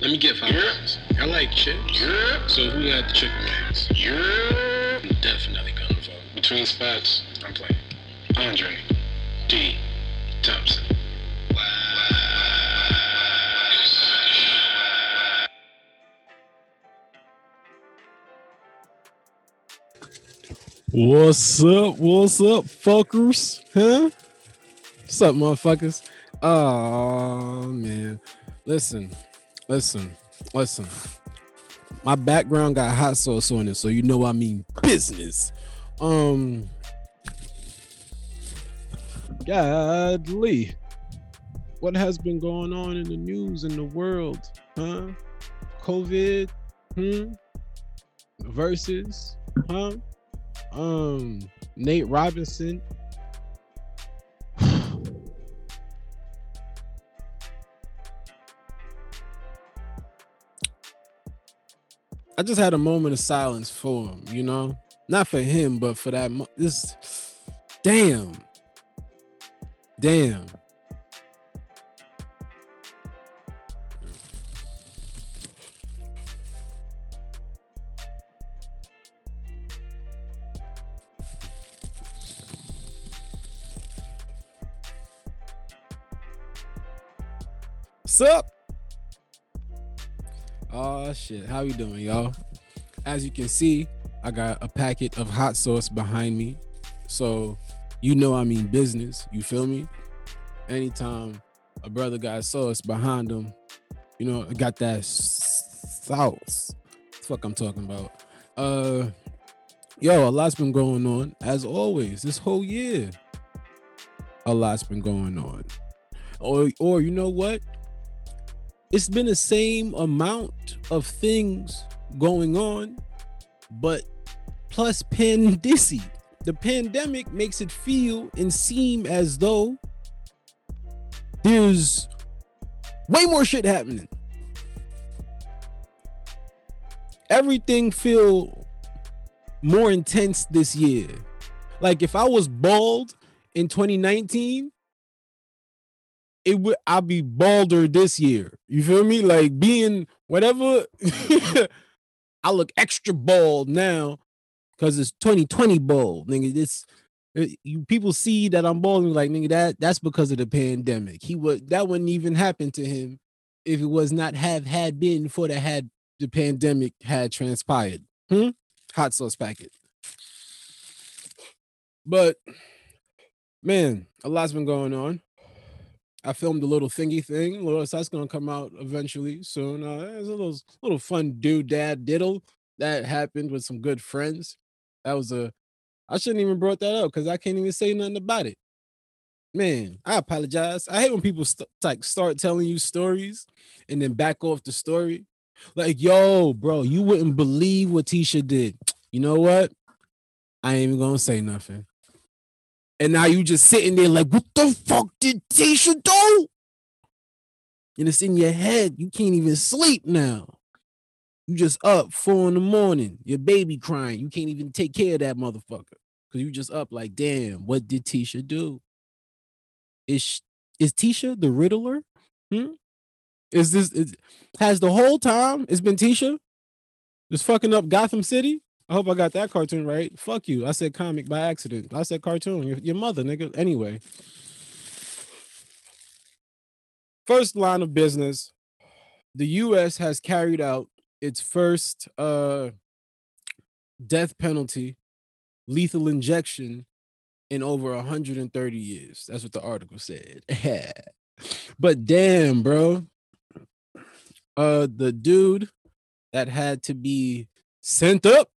Let me get five Yeah. wings. I like chips. Yeah. So who got the chicken wings? Yeah. I'm definitely gonna vote. Between spots, I'm playing. Andre D. Thompson. What's up? What's up, fuckers? Huh? What's up, motherfuckers? Oh man. Listen, listen, listen. My background got hot sauce on it, so you know I mean business. Um Godly. What has been going on in the news in the world? Huh? COVID? Hmm? Versus? Huh? um Nate Robinson. I just had a moment of silence for him, you know, not for him, but for that. Mo- this, damn, damn. What's up? Oh shit, how you doing, y'all? As you can see, I got a packet of hot sauce behind me. So you know I mean business. You feel me? Anytime a brother got sauce behind him, you know, got that sauce. Fuck I'm talking about. Uh yo, a lot's been going on, as always, this whole year. A lot's been going on. Or or you know what? It's been the same amount of things going on, but plus pandissy. The pandemic makes it feel and seem as though there's way more shit happening. Everything feel more intense this year. Like if I was bald in 2019, it would I'll be balder this year. You feel me? Like being whatever I look extra bald now because it's 2020 bald. Nigga, this uh, you people see that I'm bald and like nigga that that's because of the pandemic. He would that wouldn't even happen to him if it was not have had been for the had the pandemic had transpired. Hmm? Hot sauce packet. But man, a lot's been going on. I filmed a little thingy thing. Little, that's gonna come out eventually soon. Uh, it's a little little fun doodad diddle that happened with some good friends. That was a. I shouldn't even brought that up because I can't even say nothing about it. Man, I apologize. I hate when people st- like start telling you stories and then back off the story. Like, yo, bro, you wouldn't believe what Tisha did. You know what? I ain't even gonna say nothing. And now you just sitting there like, what the fuck did Tisha do? And it's in your head. You can't even sleep now. You just up four in the morning. Your baby crying. You can't even take care of that motherfucker. Cause you just up like, damn, what did Tisha do? Is is Tisha the Riddler? Hmm? Is this is, has the whole time it's been Tisha just fucking up Gotham City? I hope I got that cartoon right. Fuck you. I said comic by accident. I said cartoon. Your, your mother, nigga. Anyway. First line of business. The US has carried out its first uh death penalty, lethal injection in over 130 years. That's what the article said. but damn, bro. Uh the dude that had to be sent up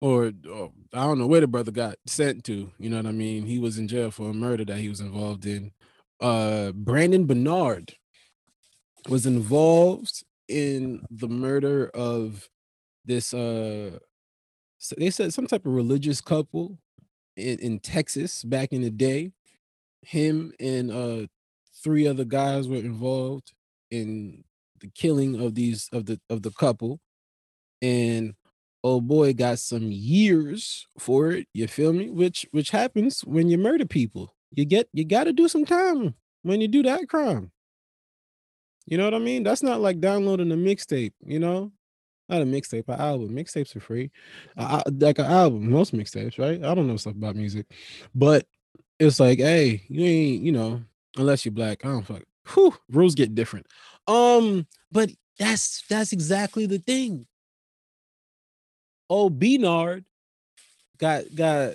or, or I don't know where the brother got sent to. You know what I mean? He was in jail for a murder that he was involved in. Uh, Brandon Bernard was involved in the murder of this. Uh, they said some type of religious couple in, in Texas back in the day. Him and uh, three other guys were involved in the killing of these of the of the couple, and oh boy got some years for it you feel me which which happens when you murder people you get you got to do some time when you do that crime You know what I mean? That's not like downloading a mixtape, you know? Not a mixtape, an album. Mixtapes are free. Uh, like an album, most mixtapes, right? I don't know stuff about music, but it's like, hey, you ain't, you know, unless you're black. I don't fuck. Whew, rules get different. Um, but that's that's exactly the thing. Oh, Bernard got got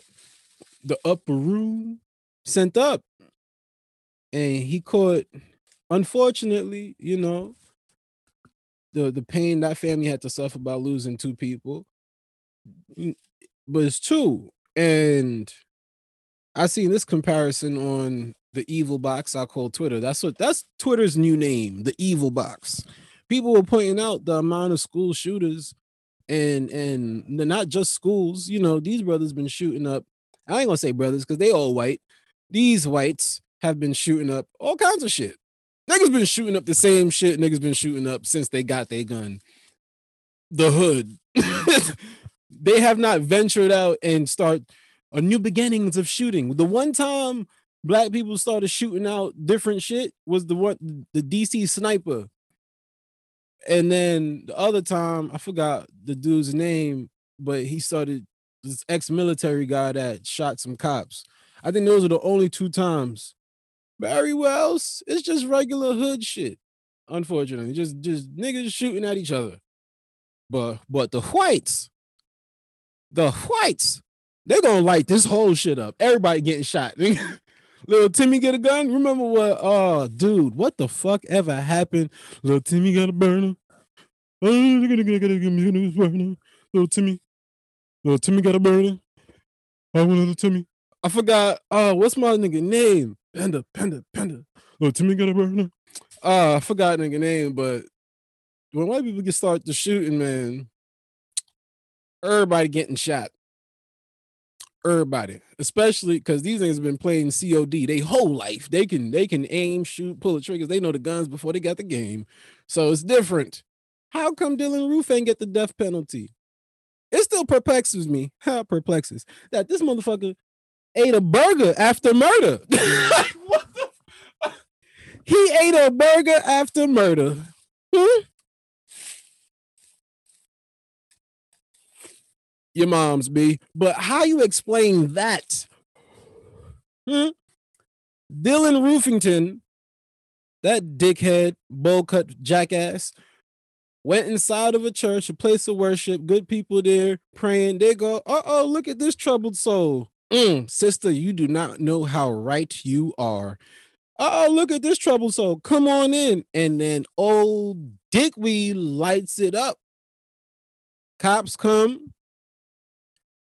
the upper room sent up, and he caught. Unfortunately, you know, the the pain that family had to suffer by losing two people, mm, but it's two, and I seen this comparison on the evil box I call Twitter. That's what that's Twitter's new name, the evil box. People were pointing out the amount of school shooters and and not just schools, you know, these brothers been shooting up. I ain't gonna say brothers because they all white. These whites have been shooting up all kinds of shit. Niggas been shooting up the same shit niggas been shooting up since they got their gun. The hood. they have not ventured out and start a new beginnings of shooting. The one time black people started shooting out different shit was the one the DC sniper. And then the other time, I forgot the dude's name, but he started this ex-military guy that shot some cops. I think those are the only two times. Very well, it's just regular hood shit. Unfortunately, just just niggas shooting at each other. But but the whites, the whites, they're gonna light this whole shit up. Everybody getting shot. Little Timmy get a gun. Remember what? Oh, dude, what the fuck ever happened? Little Timmy got a burner. Little Timmy, little Timmy got a burner. Oh, little Timmy. I forgot. Uh, what's my nigga name? Panda, Panda, Panda. Little Timmy got a burner. Uh, I forgot nigga name, but when white people get start to shooting, man, everybody getting shot everybody, especially because these niggas been playing COD they whole life. They can they can aim, shoot, pull the triggers. They know the guns before they got the game, so it's different. How come Dylann Roof ain't get the death penalty? It still perplexes me. How perplexes that this motherfucker ate a burger after murder. He ate a burger after murder. Hmm? Your mom's be, but how you explain that? Hmm? Dylan Roofington, that dickhead, bowl cut jackass, went inside of a church, a place of worship, good people there praying. They go, uh oh, look at this troubled soul. Mm, sister, you do not know how right you are. Oh, look at this troubled soul. Come on in. And then old Dickweed lights it up. Cops come,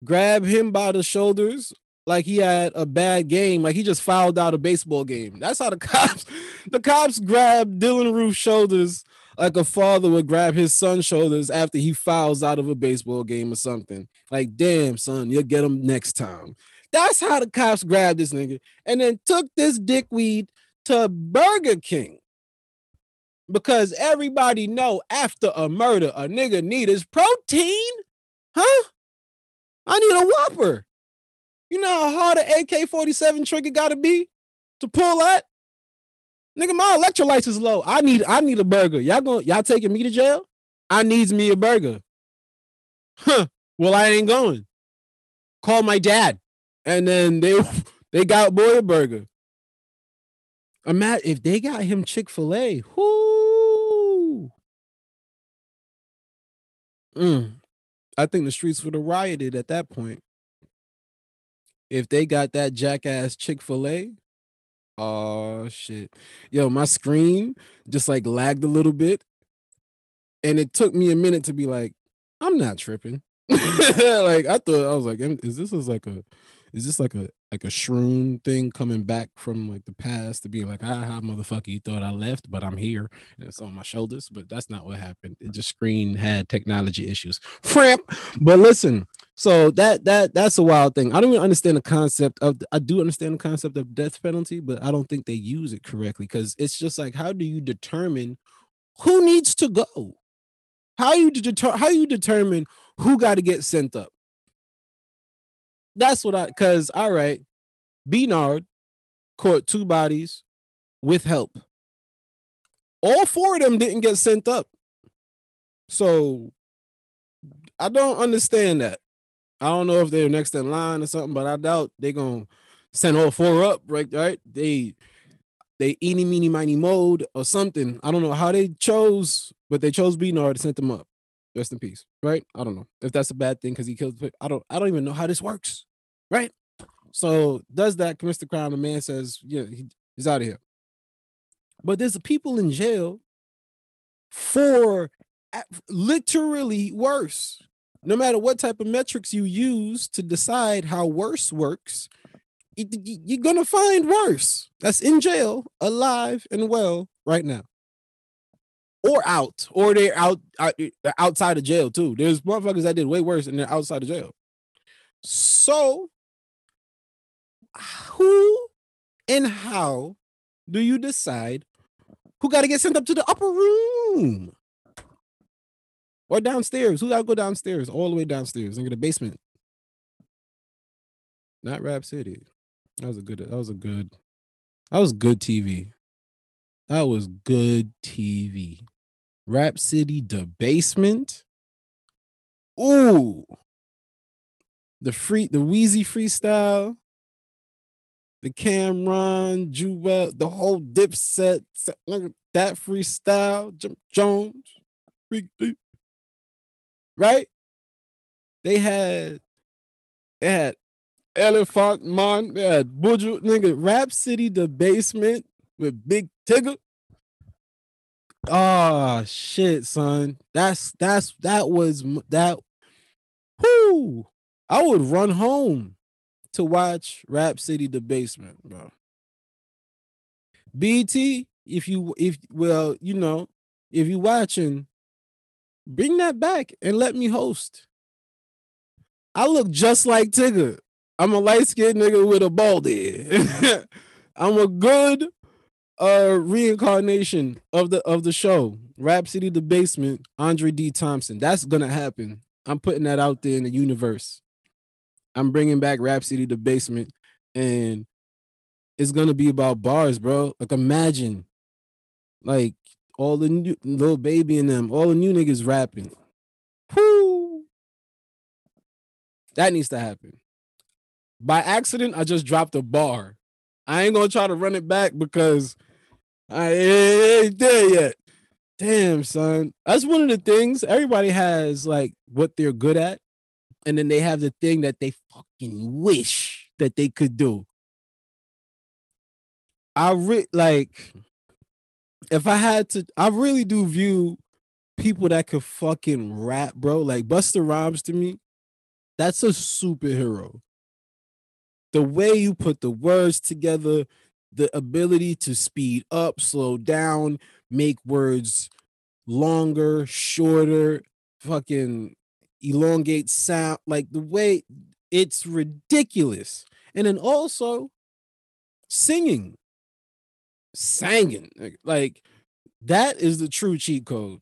grab him by the shoulders like he had a bad game, like he just fouled out a baseball game. That's how the cops, the cops grabbed Dylann Roof's shoulders like a father would grab his son's shoulders after he fouls out of a baseball game or something. Like, damn, son, you'll get him next time. That's how the cops grabbed this nigga and then took this dickweed to Burger King. Because everybody know after a murder, a nigga need his protein. Huh? I need a whopper. You know how hard an AK-47 trigger gotta be to pull that? Nigga, my electrolytes is low. I need I need a burger. Y'all going y'all taking me to jail? I needs me a burger. Huh. Well, I ain't going. Call my dad. And then they they got boy a burger. Imagine if they got him Chick-fil-A. Whoo. Mm. I think the streets would have rioted at that point. If they got that jackass Chick fil A, oh shit. Yo, my screen just like lagged a little bit. And it took me a minute to be like, I'm not tripping. like I thought I was like, is this is like a is this like a like a shroom thing coming back from like the past to be like, ah, motherfucker, you thought I left, but I'm here. And it's on my shoulders, but that's not what happened. It just screen had technology issues. Framp. But listen, so that that that's a wild thing. I don't even understand the concept of I do understand the concept of death penalty, but I don't think they use it correctly because it's just like how do you determine who needs to go? How you deter how you determine who got to get sent up? That's what I because all right, Bernard caught two bodies with help. all four of them didn't get sent up. So I don't understand that. I don't know if they're next in line or something, but I doubt they're gonna send all four up, right? Right? They they eeny meeny miny mode or something. I don't know how they chose, but they chose Bernard to send them up. Rest in peace, right? I don't know if that's a bad thing because he killed. I don't. I don't even know how this works, right? So does that commits the crime? The man says, yeah, he, he's out of here. But there's people in jail for literally worse. No matter what type of metrics you use to decide how worse works, you're gonna find worse. That's in jail, alive and well right now, or out, or they're out, out they're outside of jail too. There's motherfuckers that did way worse and they're outside of jail. So, who and how do you decide who got to get sent up to the upper room or downstairs? Who got to go downstairs, all the way downstairs, into the basement? Not Rap City. That was a good. That was a good. That was good TV. That was good TV. Rap City, the basement. Ooh. The free, the Weezy freestyle the Cam'ron, Jewel, the whole dip set- that freestyle, Jim Jones, right? They had, they had Elephant Man, they had Buju, nigga, Rap City, the basement with Big Tigger. Oh shit, son. That's that's that was that. Whoo! I would run home to watch Rap City the Basement, bro. BT, if you if well, you know, if you watching, bring that back and let me host. I look just like Tigger. I'm a light-skinned nigga with a bald head. I'm a good uh reincarnation of the of the show. Rap City the Basement, Andre D. Thompson. That's gonna happen. I'm putting that out there in the universe. I'm bringing back Rap City the Basement, and it's gonna be about bars, bro. Like imagine, like all the new little baby and them, all the new niggas rapping. Whoo! That needs to happen. By accident, I just dropped a bar. I ain't gonna try to run it back because I ain't there yet. Damn, son. That's one of the things everybody has like what they're good at, and then they have the thing that they fucking wish that they could do. I re- like if I had to, I really do view people that could fucking rap, bro. Like Busta Rhymes to me, that's a superhero. The way you put the words together, the ability to speed up, slow down, make words longer, shorter, fucking elongate sound, like the way it's ridiculous. And then also singing, singing, like- that is the true cheat code.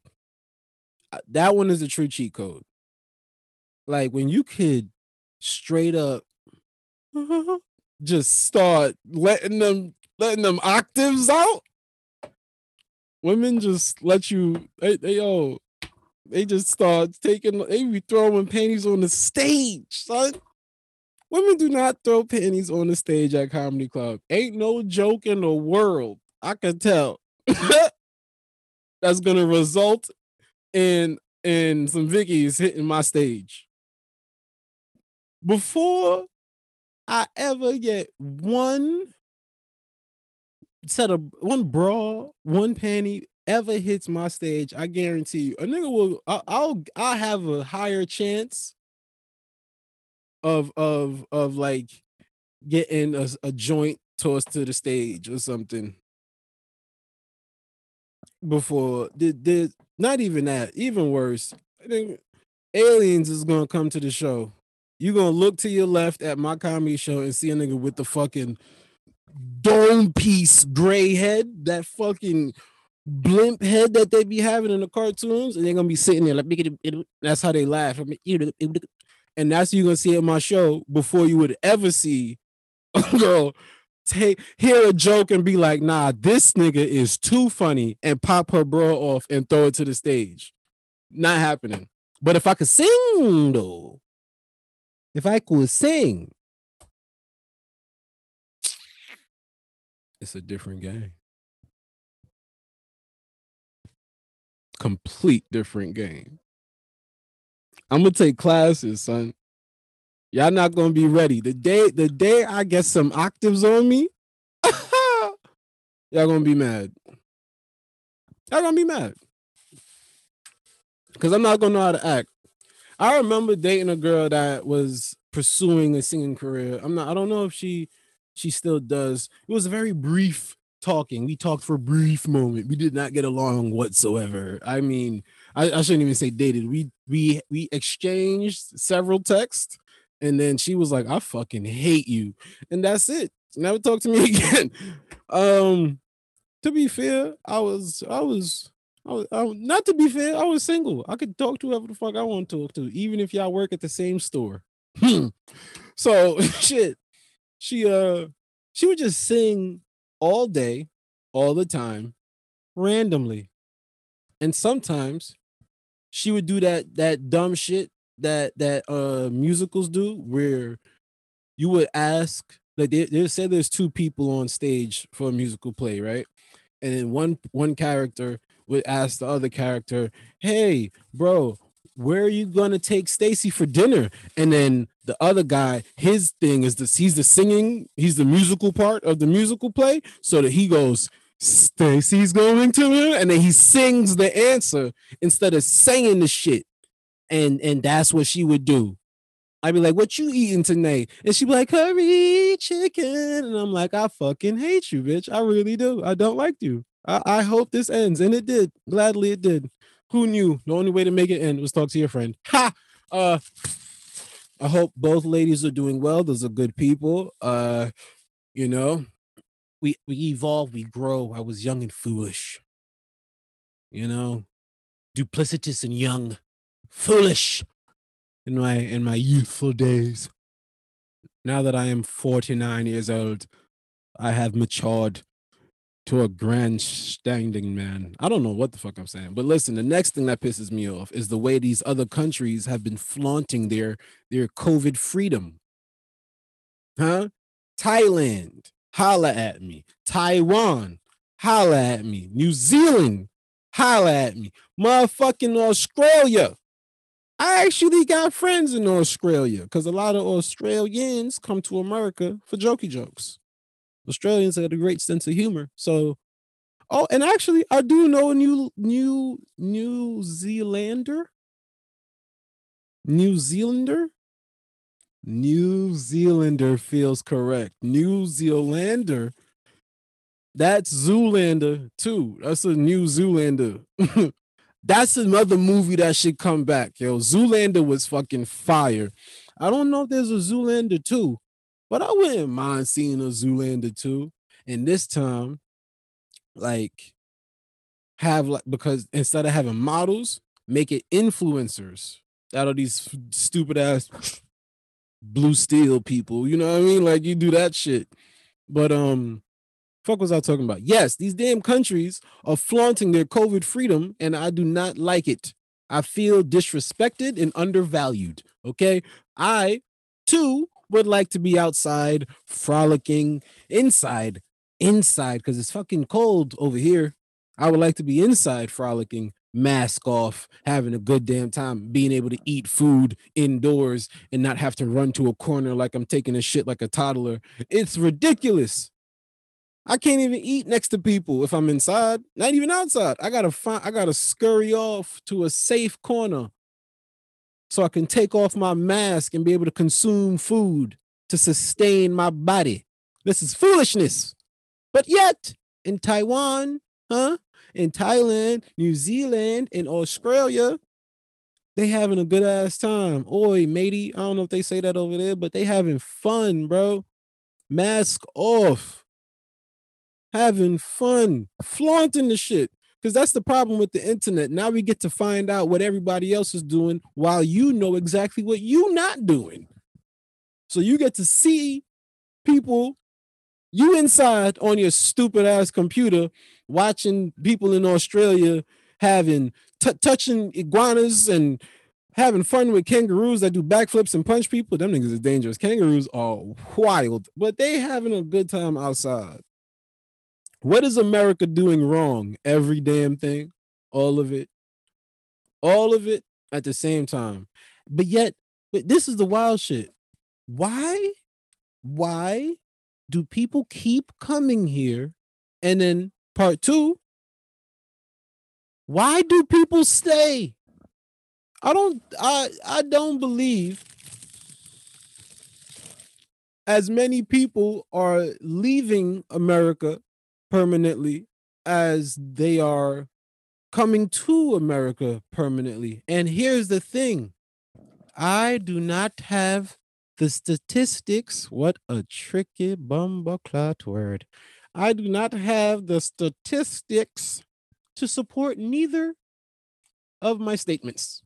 Uh, That one is the true cheat code. Like when you could straight up just start letting them letting them octaves out. Women just let you they, they yo they just start taking they be throwing panties on the stage, son. Women do not throw panties on the stage at comedy club. Ain't no joke in the world. I can tell. That's gonna result in in some Vickies hitting my stage. Before I ever get one set of one bra, one panty ever hits my stage, I guarantee you, a nigga will. I, I'll. I have a higher chance of of of like getting a, a joint tossed to the stage or something before did did not even that even worse i think aliens is gonna come to the show you gonna look to your left at my comedy show and see a nigga with the fucking dome piece gray head that fucking blimp head that they be having in the cartoons and they're gonna be sitting there like that's how they laugh and that's you're gonna see in my show before you would ever see a girl take hear a joke and be like, nah, this nigga is too funny and pop her bra off and throw it to the stage. Not happening. But if I could sing though, if I could sing, it's a different game. Complete different game. I'm gonna take classes, son. Y'all not gonna be ready. The day the day I get some octaves on me, y'all gonna be mad. Y'all gonna be mad. Cause I'm not gonna know how to act. I remember dating a girl that was pursuing a singing career. I'm not, I don't know if she she still does. It was a very brief talking. We talked for a brief moment. We did not get along whatsoever. I mean, I, I shouldn't even say dated. We we we exchanged several texts and then she was like, I fucking hate you. And that's it. Never talk to me again. um, to be fair, I was, I was, I was, I not to be fair, I was single. I could talk to whoever the fuck I want to talk to, even if y'all work at the same store. so shit. She uh she would just sing all day, all the time, randomly. And sometimes she would do that that dumb shit that that uh musicals do where you would ask like they, they say there's two people on stage for a musical play right and then one one character would ask the other character hey bro where are you gonna take stacy for dinner and then the other guy his thing is this he's the singing he's the musical part of the musical play so that he goes stacy's going to and then he sings the answer instead of saying the shit and and that's what she would do. I'd be like, "What you eating tonight?" And she'd be like, "Curry chicken," and I'm like, "I fucking hate you, bitch. I really do. I don't like you. I, I hope this ends," and it did. Gladly, it did. Who knew? The only way to make it end was talk to your friend. Ha! Uh, I hope both ladies are doing well. Those are good people. Uh, you know, we we evolve, we grow. I was young and foolish. You know, duplicitous and young foolish in my in my youthful days. Now that I am 49 years old, I have matured to a grandstanding man. I don't know what the fuck I'm saying. But listen, the next thing that pisses me off is the way these other countries have been flaunting their their COVID freedom. Huh? Thailand, holla at me. Taiwan, holla at me. New Zealand, holla at me. Motherfucking Australia, I actually got friends in Australia because a lot of Australians come to America for jokey jokes. Australians have a great sense of humor. So, oh, and actually, I do know a new new New Zealander. New Zealander. New Zealander feels correct. New Zealander. That's Zoolander too. That's a new Zoolander. That's another movie that should come back, yo. Zoolander was fucking fire. I don't know if there's a Zoolander 2, but I wouldn't mind seeing a Zoolander 2. And this time, like, have like because instead of having models, make it influencers out of these stupid ass blue steel people. You know what I mean? Like you do that shit. But um Fuck was I talking about? Yes, these damn countries are flaunting their COVID freedom, and I do not like it. I feel disrespected and undervalued. Okay. I too would like to be outside frolicking inside, inside, because it's fucking cold over here. I would like to be inside frolicking, mask off, having a good damn time, being able to eat food indoors and not have to run to a corner like I'm taking a shit like a toddler. It's ridiculous. I can't even eat next to people if I'm inside, not even outside. I gotta find I gotta scurry off to a safe corner so I can take off my mask and be able to consume food to sustain my body. This is foolishness. But yet, in Taiwan, huh? In Thailand, New Zealand, in Australia, they having a good ass time. Oi, matey. I don't know if they say that over there, but they having fun, bro. Mask off having fun, flaunting the shit. Because that's the problem with the internet. Now we get to find out what everybody else is doing while you know exactly what you not doing. So you get to see people You inside on your stupid ass computer watching people in Australia having t- touching iguanas and having fun with kangaroos that do backflips and punch people. Them niggas is dangerous. Kangaroos are wild, but they having a good time outside. What is America doing wrong? Every damn thing, all of it, all of it at the same time. But yet, but this is the wild shit. Why? Why do people keep coming here? And then part two, why do people stay? I don't I I don't believe as many people are leaving America permanently as they are coming to America permanently. And here's the thing. I do not have the statistics. What a tricky bumbleclot word. I do not have the statistics to support neither of my statements.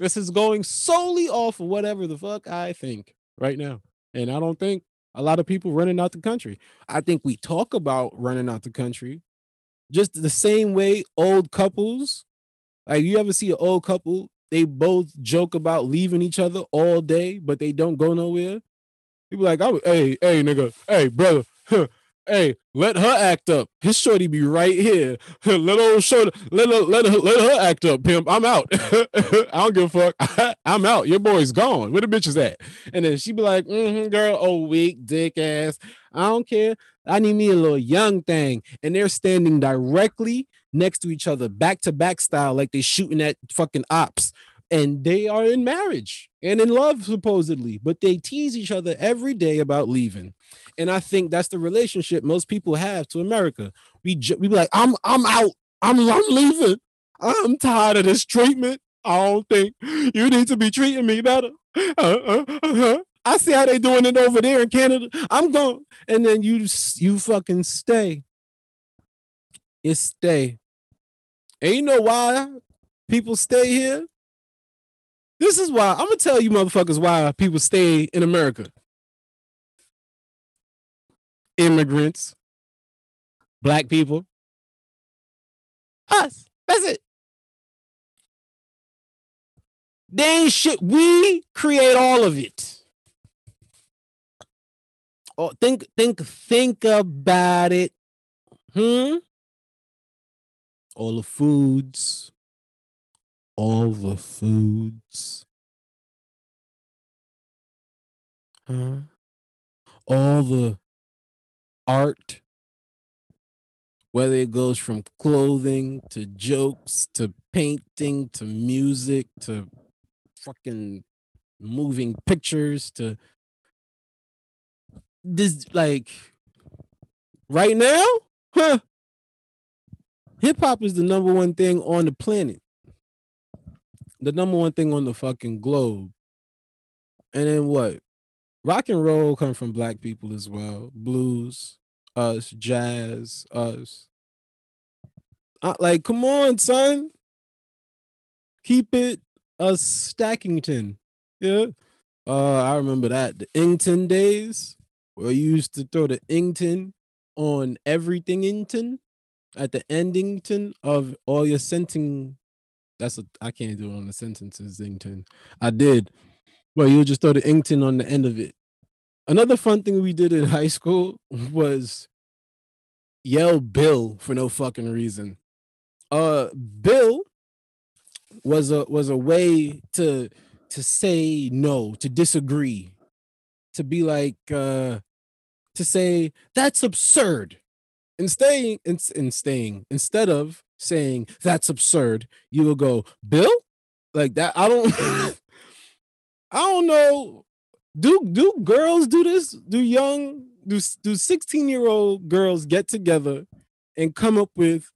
This is going solely off of whatever the fuck I think right now. And I don't think a lot of people running out the country. I think we talk about running out the country just the same way old couples, like you ever see an old couple, they both joke about leaving each other all day, but they don't go nowhere. People like, oh, hey, hey, nigga, hey, brother, Hey, let her act up. His shorty be right here. let old shorty, let her, let her, let her act up, pimp. I'm out. I don't give a fuck. I'm out. Your boy's gone. Where the bitch is at? And then she be like, mm-hmm, girl, oh weak dick ass. I don't care. I need me a little young thing. And they're standing directly next to each other, back to back style, like they shooting at fucking ops and they are in marriage and in love supposedly but they tease each other every day about leaving. And i think that's the relationship most people have to america. We ju- we be like i'm i'm out. I'm i'm leaving. I'm tired of this treatment. I don't think you need to be treating me better. Uh, uh, uh, i see how they doing it over there in canada. I'm going and then you you fucking stay. You stay. And you know why people stay here this is why I'm gonna tell you motherfuckers why people stay in America. Immigrants, black people, us. That's it. They ain't shit. We create all of it. Oh, think, think, think about it. Hmm. All the foods, all the foods. Huh? All the art, whether it goes from clothing to jokes to painting to music to fucking moving pictures to this like right now, huh? Hip hop is the number one thing on the planet the number one thing on the fucking globe. And then what? Rock and roll come from black people as well. Blues, us, jazz, us. Uh, like, come on, son. Keep it a Stackington. Yeah. Uh, I remember that. The Ington days where you used to throw the Ington on everything Ington at the endington of all your sentence that's a I can't do it on the sentences, Ington. I did. Well, you just throw the Ington on the end of it. Another fun thing we did in high school was yell Bill for no fucking reason. Uh Bill was a was a way to to say no, to disagree, to be like uh to say that's absurd. And staying and, and staying instead of saying that's absurd, you will go, Bill? Like that. I don't I don't know. Do do girls do this? Do young do do 16 year old girls get together and come up with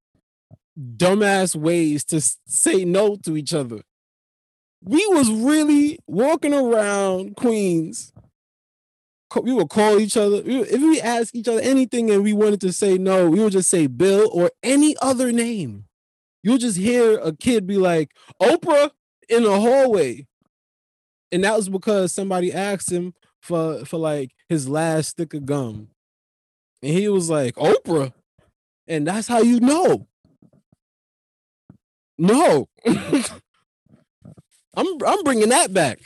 dumbass ways to say no to each other? We was really walking around Queens we would call each other. If we ask each other anything and we wanted to say no, we would just say Bill or any other name. You'll just hear a kid be like, Oprah in the hallway. And that was because somebody asked him for, for like his last stick of gum. And he was like, Oprah. And that's how you know. No. I'm I'm bringing that back.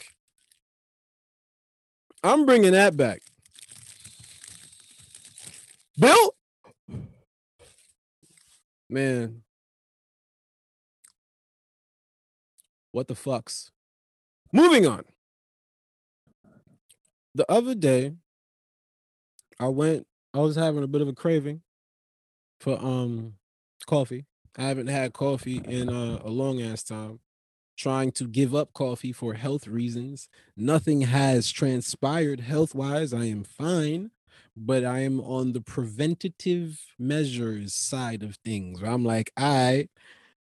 I'm bringing that back. Bill, man, what the fucks? Moving on. The other day, I went. I was having a bit of a craving for um coffee. I haven't had coffee in uh, a long ass time. Trying to give up coffee for health reasons. Nothing has transpired health wise. I am fine, but I am on the preventative measures side of things. Where I'm like, I,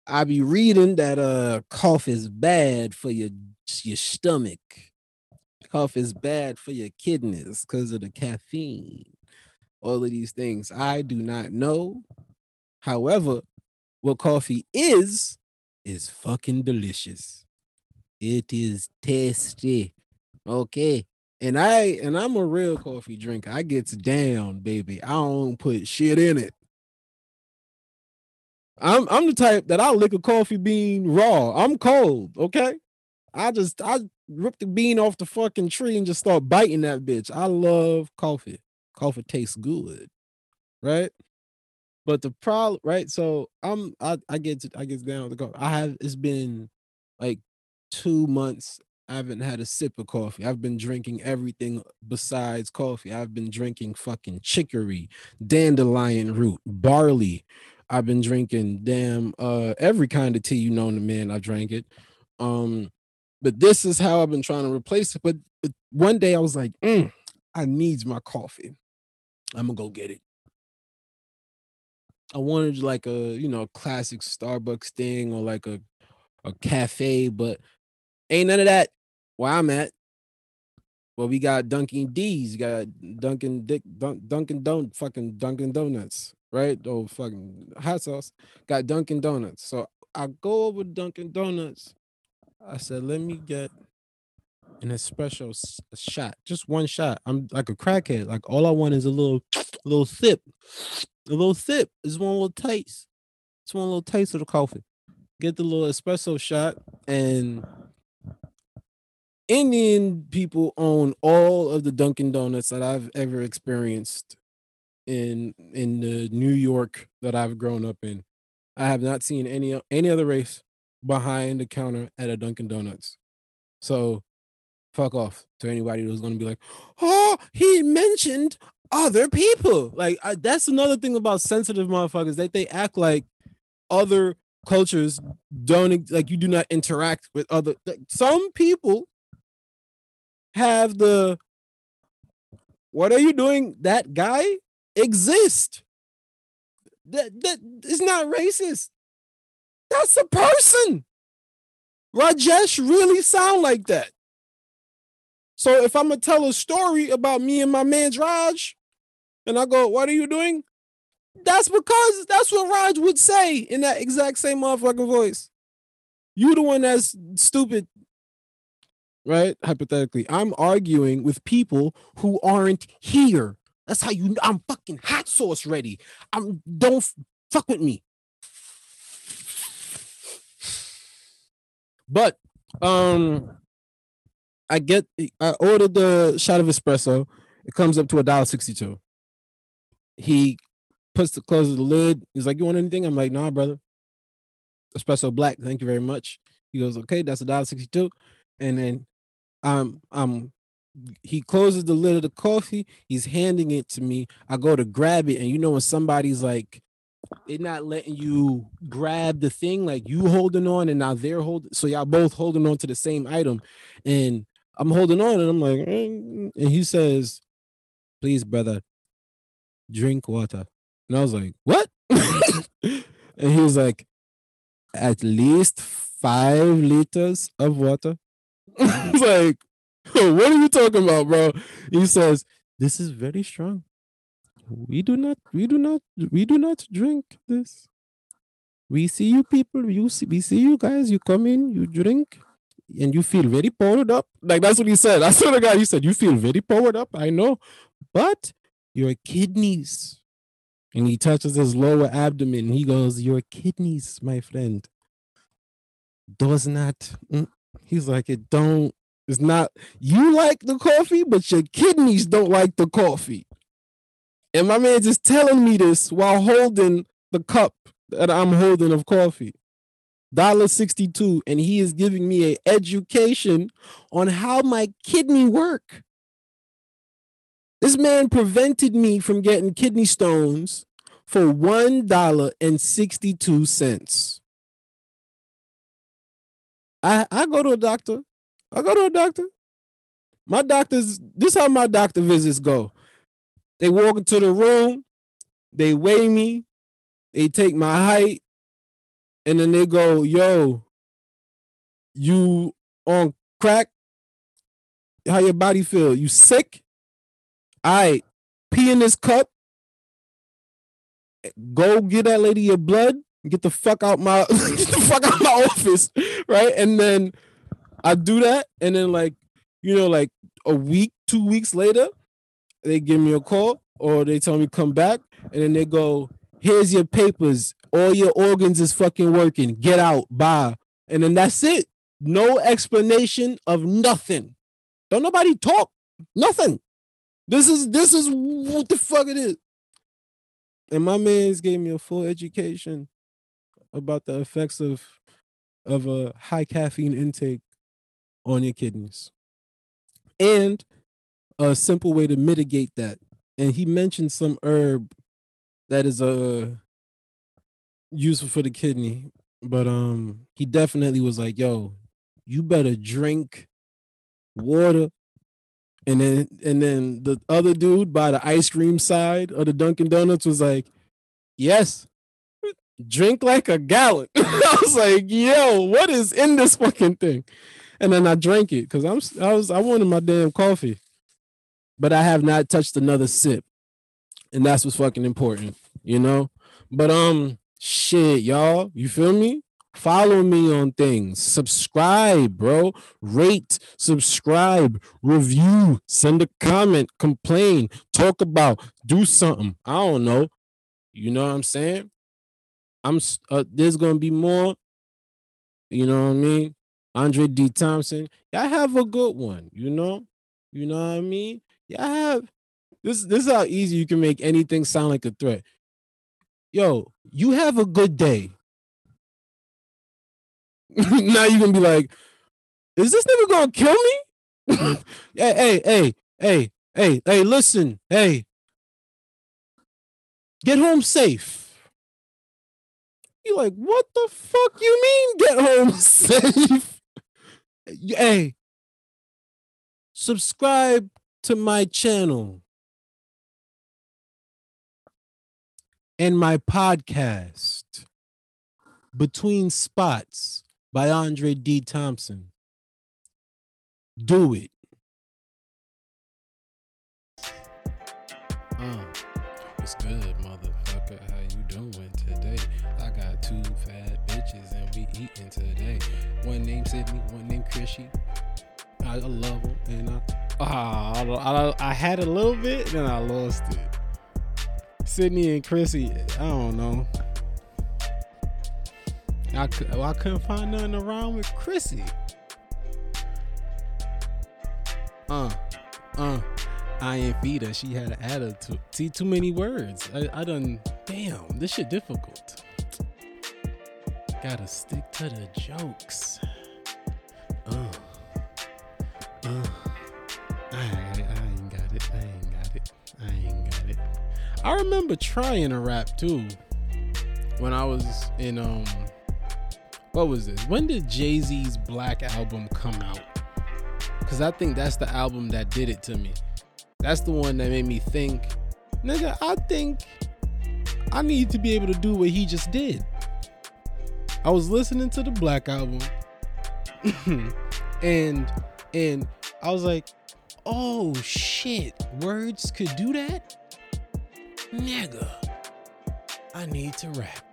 I be reading that uh cough is bad for your your stomach. Cough is bad for your kidneys because of the caffeine. All of these things I do not know. However, what coffee is is fucking delicious. It is tasty. Okay. And I and I'm a real coffee drinker. I gets down, baby. I don't put shit in it. I'm I'm the type that I'll lick a coffee bean raw. I'm cold, okay? I just I rip the bean off the fucking tree and just start biting that bitch. I love coffee. Coffee tastes good, right? But the problem, right? So I'm I I get to, I get down with the coffee. I have it's been like two months. I haven't had a sip of coffee. I've been drinking everything besides coffee. I've been drinking fucking chicory, dandelion root, barley. I've been drinking damn uh every kind of tea you know the man. I drank it. Um, but this is how I've been trying to replace it. But, but one day I was like, "Mm, I needs my coffee. I'm gonna go get it. I wanted like a you know classic Starbucks thing or like a a cafe, but ain't none of that where I'm at. Well, we got Dunkin' D's, you got Dunkin' Dick, Dun, Dunkin' Don, fucking Dunkin' Donuts, right? Oh, fucking hot sauce. Got Dunkin' Donuts. So I go over to Dunkin' Donuts. I said, let me get an espresso shot, just one shot. I'm like a crackhead. Like all I want is a little, little sip, a little sip. Just one little taste. Just one little taste of the coffee. Get the little espresso shot, and Indian people own all of the Dunkin' Donuts that I've ever experienced in in the New York that I've grown up in. I have not seen any any other race behind the counter at a Dunkin' Donuts. So fuck off to anybody who's gonna be like, oh, he mentioned Oh, other people. Like I, that's another thing about sensitive motherfuckers that they act like other cultures don't like you do not interact with other. like, some people have the what are you doing? That guy exist. That that is not racist. That's a person. Rajesh really sound like that. So if I'm gonna tell a story about me and my man Raj, and I go, "What are you doing?" That's because that's what Raj would say in that exact same motherfucking voice. You the one that's stupid, right? Hypothetically, I'm arguing with people who aren't here. That's how you. I'm fucking hot sauce ready. I'm don't fuck with me. But um, I get I ordered the shot of espresso. It comes up to a dollar sixty-two. He puts the closes the lid. He's like, "You want anything?" I'm like, "Nah, brother. Espresso black, thank you very much." He goes, "Okay, that's a dollar sixty-two. And then um um he closes the lid of the coffee. He's handing it to me. I go to grab it, and you know when somebody's like, they're not letting you grab the thing, like you holding on, and now they're holding. So y'all both holding on to the same item, and I'm holding on, and I'm like, "Mm," and he says, "Please, brother, drink water." And I was like, "What?" and he was like, "At least five liters of water." I was like, "What are you talking about, bro?" He says, "This is very strong. We do not, we do not, we do not drink this. We see you people. You see, we see you guys. You come in, you drink." And you feel very powered up. Like that's what he said. I swear the guy. he said, You feel very powered up. I know. But Your kidneys. And he touches his lower abdomen. He goes, Your kidneys, my friend. Does not. mm." He's like, It don't. It's not. You like the coffee, but your kidneys don't like the coffee. And my man just telling me this while holding the cup that I'm holding of coffee. Dollar 62. And he is giving me an education on how my kidney work. This man prevented me from getting kidney stones for one dollar and sixty-two cents. I I go to a doctor. I go to a doctor. My doctors. This how my doctor visits go. They walk into the room. They weigh me. They take my height, and then they go, "Yo, you on crack? How your body feel? You sick? All right, pee in this cup. Go get that lady your blood. Get the fuck out my get the fuck out my office, right? And then I do that, and then like you know, like a week, two weeks later, they give me a call or they tell me come back, and then they go, "Here's your papers. All your organs is fucking working. Get out. Bye." And then that's it. No explanation of nothing. Don't nobody talk. Nothing. This is this is what the fuck it is. And my man's gave me a full education about the effects of of a high caffeine intake on your kidneys. And a simple way to mitigate that. And he mentioned some herb that is uh useful for the kidney. But um he definitely was like, yo, you better drink water and then and then the other dude by the ice cream side of the Dunkin' Donuts was like, Yes, drink like a gallon. I was like, yo, what is in this fucking thing? And then I drank it because I'm I was I wanted my damn coffee. But I have not touched another sip. And that's what's fucking important, you know? But um shit, y'all, you feel me? Follow me on things. Subscribe, bro. Rate, subscribe, review, send a comment, complain, talk about, do something. I don't know. You know what I'm saying? I'm uh, there's gonna be more. You know what I mean? Andre D. Thompson. Y'all have a good one, you know? You know what I mean? Y'all have this. This is how easy you can make anything sound like a threat. Yo, you have a good day. now you're gonna be like, is this nigga gonna kill me? hey, hey, hey, hey, hey, hey, listen, hey. Get home safe. You're like, what the fuck you mean get home safe? Hey, subscribe to my channel and my podcast, Between Spots by Andre D. Thompson. Do it. Uh, what's good, motherfucker? How you doing today? I got two fat bitches and we eating today. One named Sydney, one named Chrissy. I love them and I ah I, I, I had a little bit then I lost it. Sydney and Chrissy, I don't know. I, well, I couldn't find nothing around with Chrissy. Uh, uh, I ain't feed her. She had an attitude. See, too many words. I, I done. Damn, this shit difficult. Gotta stick to the jokes. Uh, uh. I remember trying to rap too when I was in um. What was this? When did Jay Z's Black album come out? Because I think that's the album that did it to me. That's the one that made me think, nigga, I think I need to be able to do what he just did. I was listening to the Black album and and I was like, oh shit, words could do that? Nigga, I need to rap.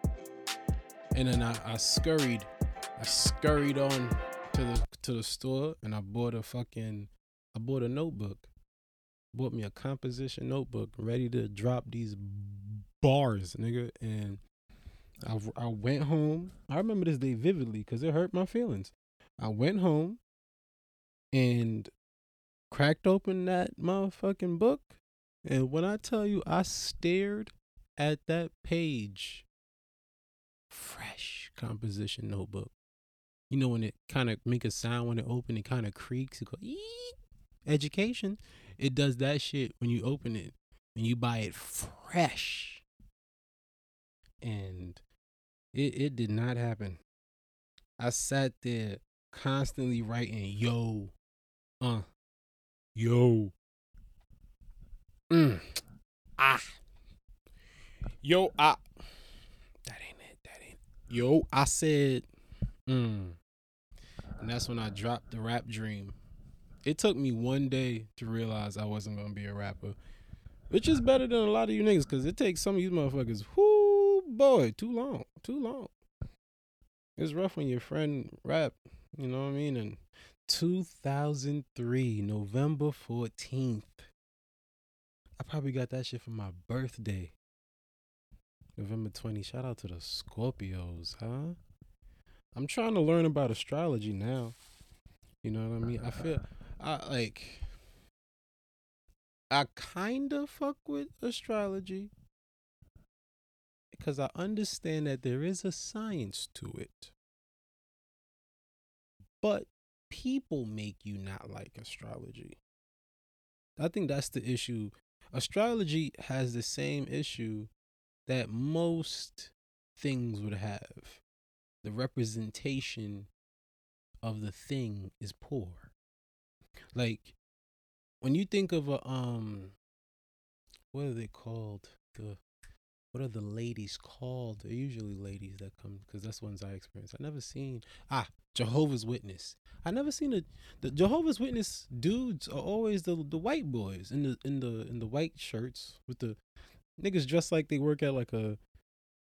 And then I, I scurried, I scurried on to the to the store and I bought a fucking I bought a notebook bought me a composition notebook, ready to drop these bars, nigga. And I I went home. I remember this day vividly because it hurt my feelings. I went home and cracked open that motherfucking book. And when I tell you, I stared at that page. Fresh composition notebook. You know when it kind of make a sound when it open, it kind of creaks. It education. It does that shit when you open it and you buy it fresh. And it it did not happen. I sat there constantly writing yo, uh, yo, mm, ah, yo, ah. That ain't it. That ain't. Yo, I said, mm. And that's when I dropped the rap dream. It took me one day to realize I wasn't gonna be a rapper, which is better than a lot of you niggas, cause it takes some of you motherfuckers, whoo boy, too long, too long. It's rough when your friend rap, you know what I mean? And 2003, November 14th. I probably got that shit for my birthday. November 20. Shout out to the Scorpios, huh? I'm trying to learn about astrology now. You know what I mean? I feel I like I kind of fuck with astrology because I understand that there is a science to it. But people make you not like astrology. I think that's the issue. Astrology has the same issue that most things would have. The representation of the thing is poor. Like when you think of a um what are they called? The what are the ladies called? They're usually ladies that come because that's the ones I experience. I never seen ah Jehovah's Witness. I never seen a the Jehovah's Witness dudes are always the the white boys in the in the in the white shirts with the niggas dressed like they work at like a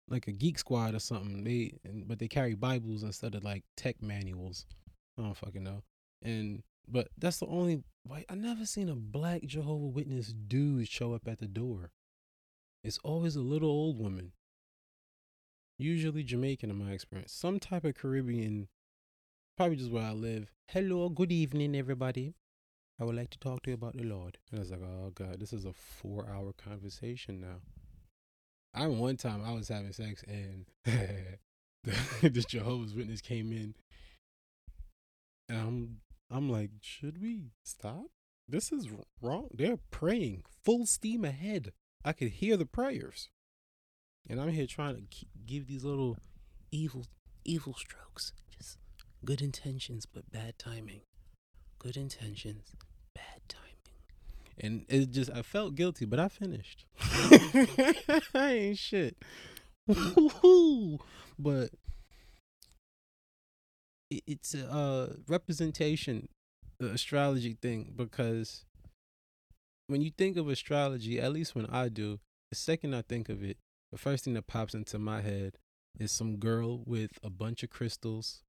like a geek squad or something. They but they carry Bibles instead of like tech manuals. I don't fucking know. And but that's the only white I never seen a black Jehovah Witness dude show up at the door. It's always a little old woman. Usually Jamaican in my experience. Some type of Caribbean, probably just where I live. Hello, good evening, everybody. I would like to talk to you about the Lord. And I was like, oh God, this is a four hour conversation now. I one time I was having sex and this Jehovah's Witness came in. And I'm I'm like, should we stop? This is wrong. They're praying full steam ahead. I could hear the prayers. And I'm here trying to give these little evil evil strokes. Just good intentions but bad timing. Good intentions, bad timing. And it just I felt guilty, but I finished. I ain't shit. but it's a uh, representation the astrology thing because when you think of astrology, at least when I do, the second I think of it, the first thing that pops into my head is some girl with a bunch of crystals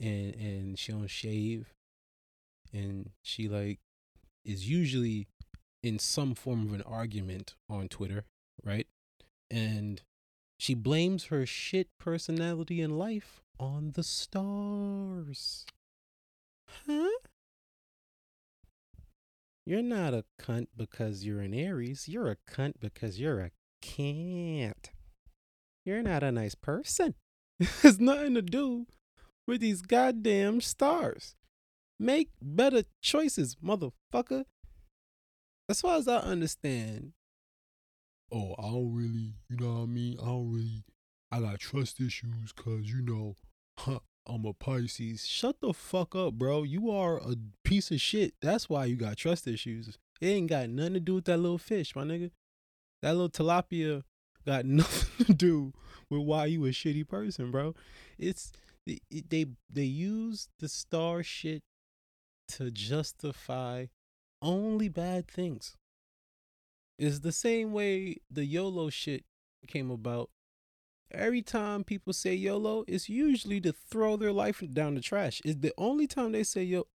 and and she don't shave and she like is usually in some form of an argument on Twitter, right? And she blames her shit personality and life on the stars. Huh? You're not a cunt because you're an Aries. You're a cunt because you're a can't. You're not a nice person. it has nothing to do with these goddamn stars. Make better choices, motherfucker. As far as I understand, oh, I don't really, you know what I mean? I don't really, I got trust issues because, you know, huh, I'm a Pisces. Shut the fuck up, bro. You are a piece of shit. That's why you got trust issues. It ain't got nothing to do with that little fish, my nigga. That little tilapia got nothing to do with why you a shitty person, bro. It's it, they they use the star shit to justify only bad things. It's the same way the YOLO shit came about every time people say YOLO, it's usually to throw their life down the trash. It's the only time they say yo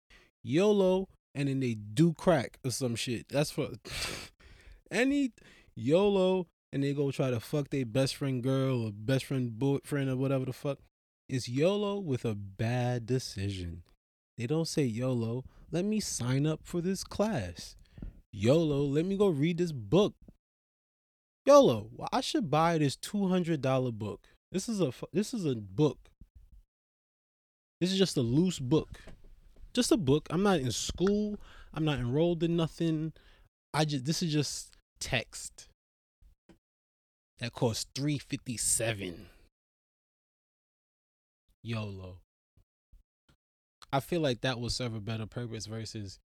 YOLO and then they do crack or some shit. That's for any YOLO and they go try to fuck their best friend girl or best friend boyfriend or whatever the fuck. It's YOLO with a bad decision. They don't say YOLO, let me sign up for this class. YOLO, let me go read this book. YOLO, I should buy this two hundred dollar book. This is a this is a book. This is just a loose book, just a book. I'm not in school. I'm not enrolled in nothing. I just this is just text. That costs three fifty seven. YOLO. I feel like that will serve a better purpose versus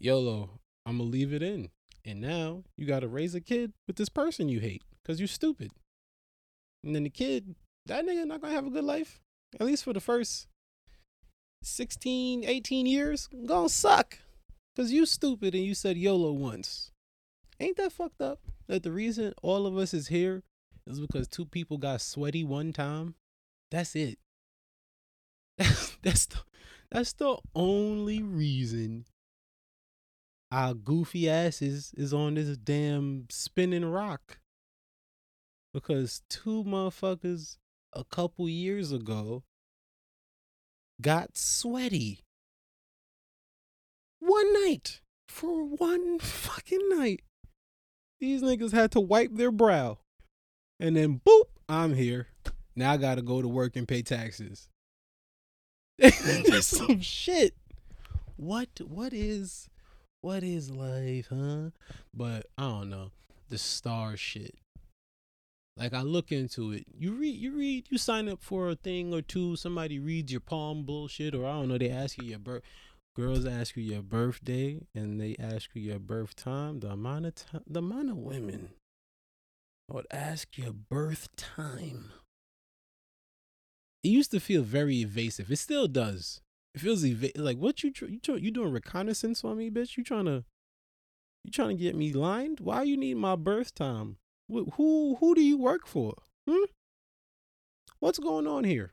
YOLO. I'm gonna leave it in. And now you got to raise a kid with this person you hate because you're stupid. And then the kid, that nigga not going to have a good life. At least for the first 16, 18 years, gonna suck. Because you stupid and you said YOLO once. Ain't that fucked up? That the reason all of us is here is because two people got sweaty one time. That's it. That's, that's the, that's the only reason our goofy asses is on this damn spinning rock. Because two motherfuckers a couple years ago got sweaty. One night. For one fucking night. These niggas had to wipe their brow. And then boop, I'm here. Now I gotta go to work and pay taxes. That's some shit. What what is what is life, huh? But I don't know. The star shit. Like I look into it. You read you read you sign up for a thing or two, somebody reads your palm bullshit, or I don't know, they ask you your birth girls ask you your birthday and they ask you your birth time. The amount of time the amount of women would ask your birth time. It used to feel very evasive. It still does. It feels eva- like what you tr- you tr- you doing reconnaissance on me, bitch? You trying to you trying to get me lined? Why you need my birth time? Wh- who who do you work for? Hmm? What's going on here?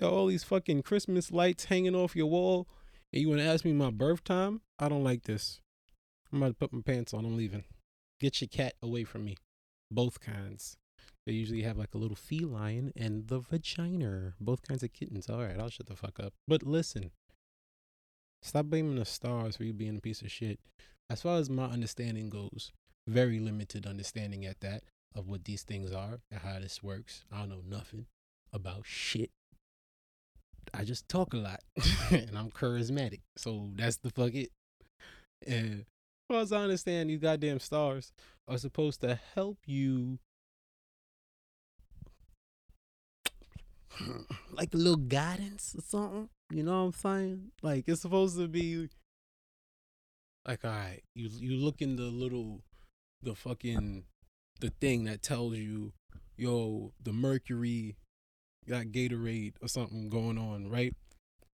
Got all these fucking Christmas lights hanging off your wall, and you want to ask me my birth time? I don't like this. I'm about to put my pants on. I'm leaving. Get your cat away from me. Both kinds. They usually have like a little feline and the vagina. Both kinds of kittens. All right, I'll shut the fuck up. But listen, stop blaming the stars for you being a piece of shit. As far as my understanding goes, very limited understanding at that of what these things are and how this works. I don't know nothing about shit. I just talk a lot and I'm charismatic. So that's the fuck it. And as far as I understand, these goddamn stars are supposed to help you like a little guidance or something. You know what I'm saying? Like it's supposed to be like all right, you you look in the little the fucking the thing that tells you, yo, the Mercury got Gatorade or something going on, right?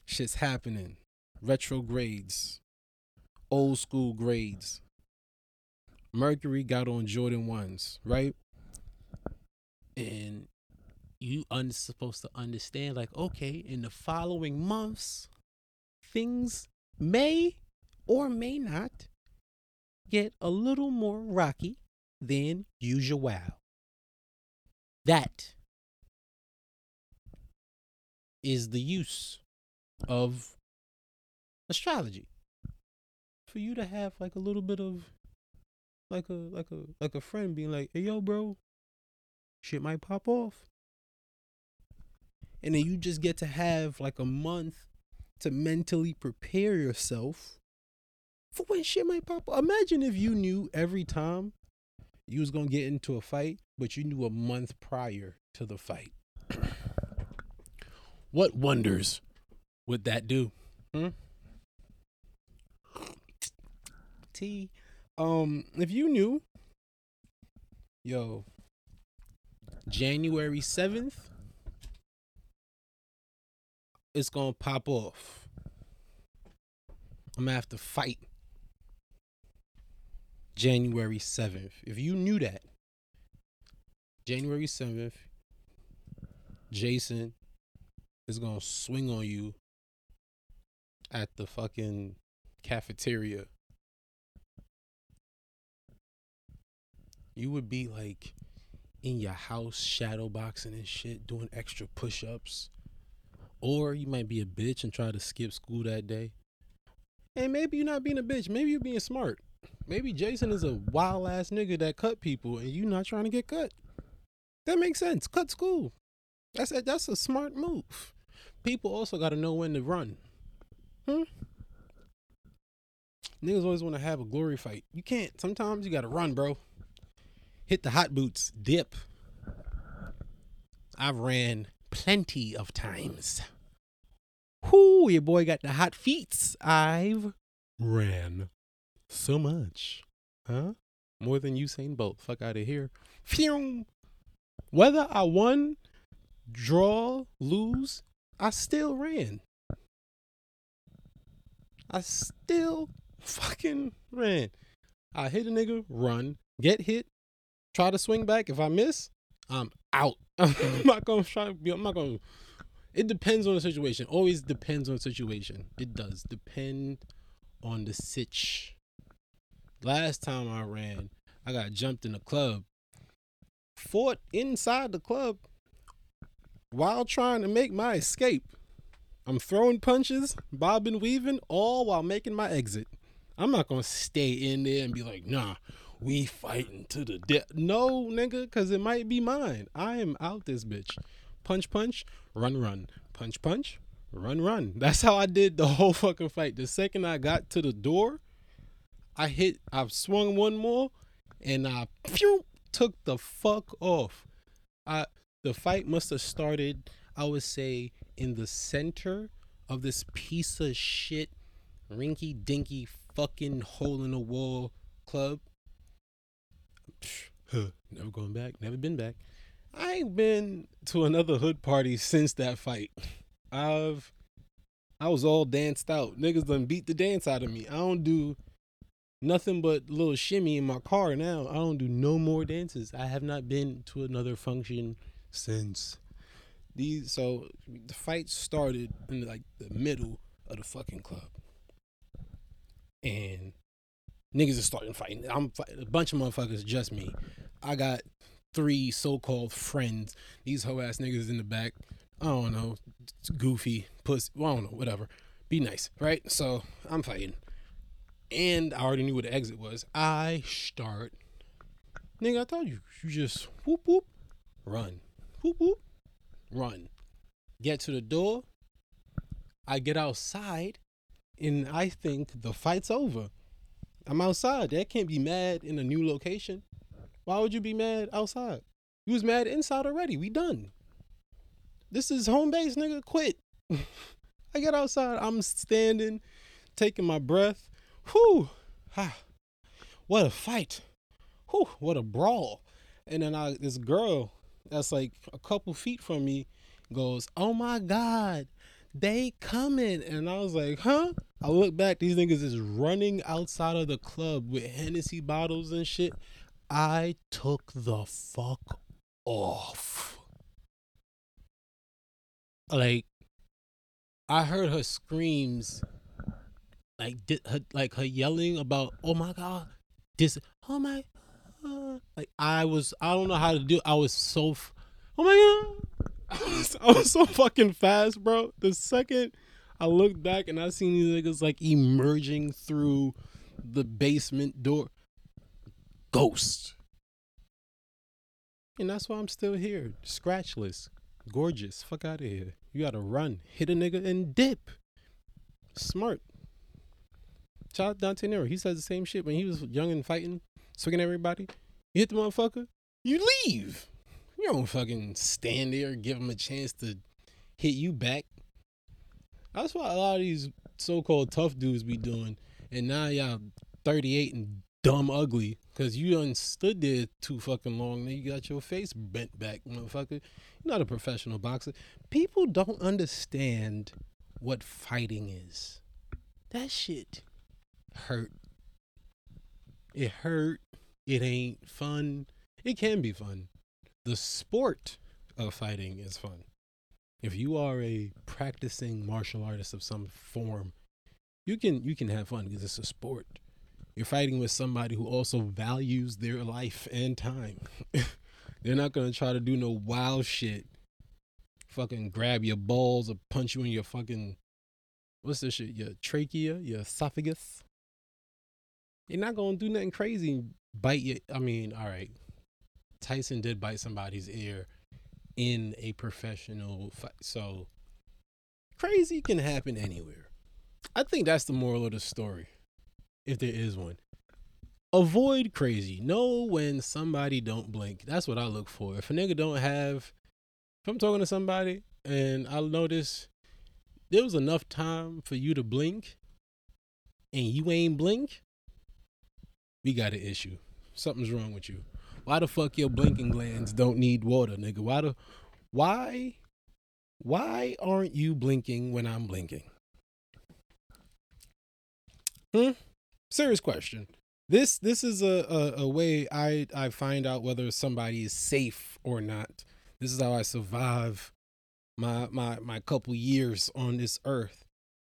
Shit's happening. Retrogrades. Old school grades. Mercury got on Jordan ones, right? And you un supposed to understand, like, okay, in the following months, things may or may not get a little more rocky than usual. That is the use of astrology for you to have like a little bit of like a like a like a friend being like hey yo bro shit might pop off and then you just get to have like a month to mentally prepare yourself for when shit might pop up. Imagine if you knew every time you was gonna get into a fight, but you knew a month prior to the fight. what wonders would that do? Hmm? T. Um, if you knew, yo, January seventh, it's gonna pop off. I'm gonna have to fight January 7th. If you knew that, January 7th, Jason is gonna swing on you at the fucking cafeteria, you would be like in your house shadow boxing and shit, doing extra push ups. Or you might be a bitch and try to skip school that day. And maybe you're not being a bitch. Maybe you're being smart. Maybe Jason is a wild ass nigga that cut people and you not trying to get cut. That makes sense. Cut school. That's a, that's a smart move. People also got to know when to run. Hmm? Niggas always want to have a glory fight. You can't. Sometimes you got to run, bro. Hit the hot boots, dip. I've ran plenty of times. Whoo, your boy got the hot feet. I've ran so much. Huh? More than Usain Bolt. Fuck out of here. Phew. Whether I won, draw, lose, I still ran. I still fucking ran. I hit a nigga, run, get hit, try to swing back. If I miss, I'm out. I'm not gonna try I'm not gonna it depends on the situation. Always depends on the situation. It does depend on the sitch. Last time I ran, I got jumped in the club. Fought inside the club while trying to make my escape. I'm throwing punches, bobbing, weaving, all while making my exit. I'm not gonna stay in there and be like, nah, we fighting to the death. No, nigga, because it might be mine. I am out this bitch. Punch, punch, run, run. Punch, punch, run, run. That's how I did the whole fucking fight. The second I got to the door, I hit, I swung one more, and I took the fuck off. I the fight must have started, I would say, in the center of this piece of shit, rinky dinky fucking hole in the wall club. Never going back, never been back. I ain't been to another hood party since that fight. I've I was all danced out. Niggas done beat the dance out of me. I don't do nothing but little shimmy in my car now. I don't do no more dances. I have not been to another function since these so the fight started in like the middle of the fucking club. And niggas are starting fighting. I'm a bunch of motherfuckers, just me. I got three so-called friends. These hoe ass niggas in the back. I don't know, goofy, pussy. Well, I don't know, whatever. Be nice, right? So I'm fighting, and I already knew what the exit was. I start, nigga. I told you, you just whoop whoop, run, whoop whoop, run. Get to the door. I get outside, and I think the fight's over. I'm outside. That can't be mad in a new location. Why would you be mad outside? You was mad inside already. We done. This is home base, nigga. Quit. I get outside. I'm standing, taking my breath. Whew. Ah, what a fight. Whew. What a brawl. And then I this girl that's like a couple feet from me goes, Oh my God, they coming. And I was like, huh? I look back, these niggas is running outside of the club with Hennessy bottles and shit. I took the fuck off. Like, I heard her screams, like, di- her, like her yelling about, "Oh my god, this, oh my, uh, like I was, I don't know how to do. I was so, oh my god, I was, so fucking fast, bro. The second I looked back and I seen these niggas like emerging through the basement door ghost. And that's why I'm still here, scratchless, gorgeous. Fuck out of here. You gotta run, hit a nigga, and dip. Smart. Out Dante Nero. He says the same shit when he was young and fighting, swinging everybody. You hit the motherfucker, you leave. You don't fucking stand there, and give him a chance to hit you back. That's what a lot of these so-called tough dudes be doing. And now y'all 38 and dumb ugly because you done stood there too fucking long. Now you got your face bent back, motherfucker. You're not a professional boxer. People don't understand what fighting is. That shit hurt. It hurt. It ain't fun. It can be fun. The sport of fighting is fun. If you are a practicing martial artist of some form, you can you can have fun because it's a sport. You're fighting with somebody who also values their life and time. They're not gonna try to do no wild shit. Fucking grab your balls or punch you in your fucking what's this shit? Your trachea, your esophagus. You're not gonna do nothing crazy. Bite you. I mean, all right. Tyson did bite somebody's ear in a professional fight, so crazy can happen anywhere. I think that's the moral of the story, if there is one. Avoid crazy. Know when somebody don't blink. That's what I look for. If a nigga don't have, if I'm talking to somebody and I notice there was enough time for you to blink, and you ain't blink, we got an issue. Something's wrong with you. Why the fuck your blinking glands don't need water, nigga? Why the why why aren't you blinking when I'm blinking? Hmm? Serious question. This this is a, a, a way I, I find out whether somebody is safe or not. This is how I survive my my my couple years on this earth.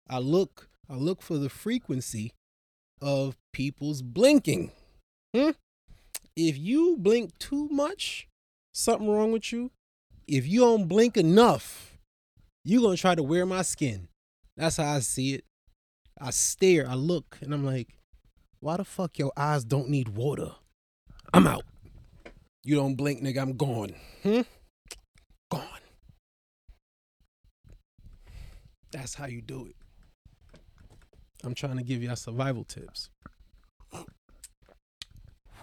I look I look for the frequency of people's blinking. Hmm? If you blink too much, something wrong with you. If you don't blink enough, you're gonna try to wear my skin. That's how I see it. I stare, I look, and I'm like, why the fuck your eyes don't need water? I'm out. You don't blink, nigga, I'm gone. Hmm? Gone. That's how you do it. I'm trying to give y'all survival tips.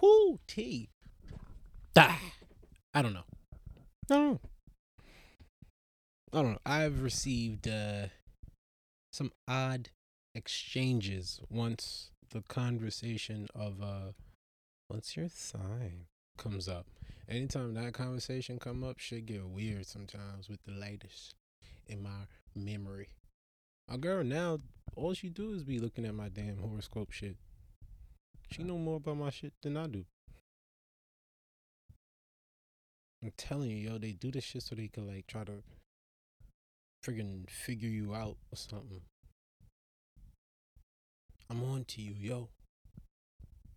Whoo, T. Ah, I don't know. I don't know. I don't know. I've received uh, some odd exchanges once the conversation of uh, what's your sign comes up. Anytime that conversation come up, shit get weird sometimes with the latest in my memory. My girl now, all she do is be looking at my damn horoscope shit. She know more about my shit than I do. I'm telling you, yo, they do this shit so they can like try to friggin' figure you out or something. I'm on to you, yo.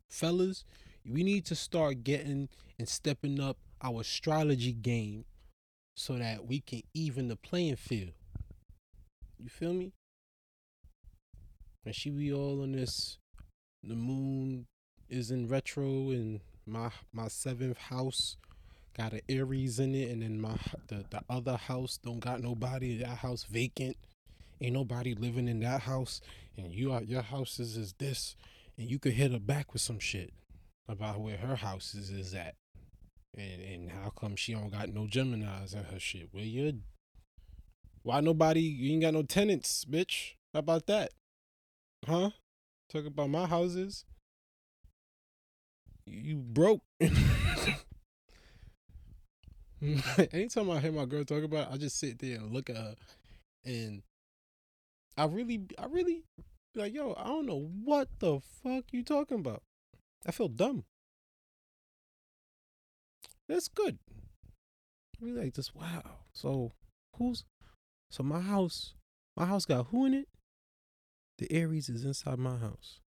Fellas, we need to start getting and stepping up our astrology game so that we can even the playing field. You feel me? And she be all on this the moon is in retro and my my seventh house got an Aries in it and then my the, the other house don't got nobody that house vacant. Ain't nobody living in that house and you are your house is, is this and you could hit her back with some shit about where her house is, is at. And and how come she don't got no Geminis in her shit? Where you why nobody you ain't got no tenants bitch. How about that? Huh talk about my houses you broke anytime I hear my girl talk about it, I just sit there and look at her and I really I really like, yo, I don't know what the fuck you talking about. I feel dumb. That's good. I really like this. Wow. So who's so my house my house got who in it? The Aries is inside my house.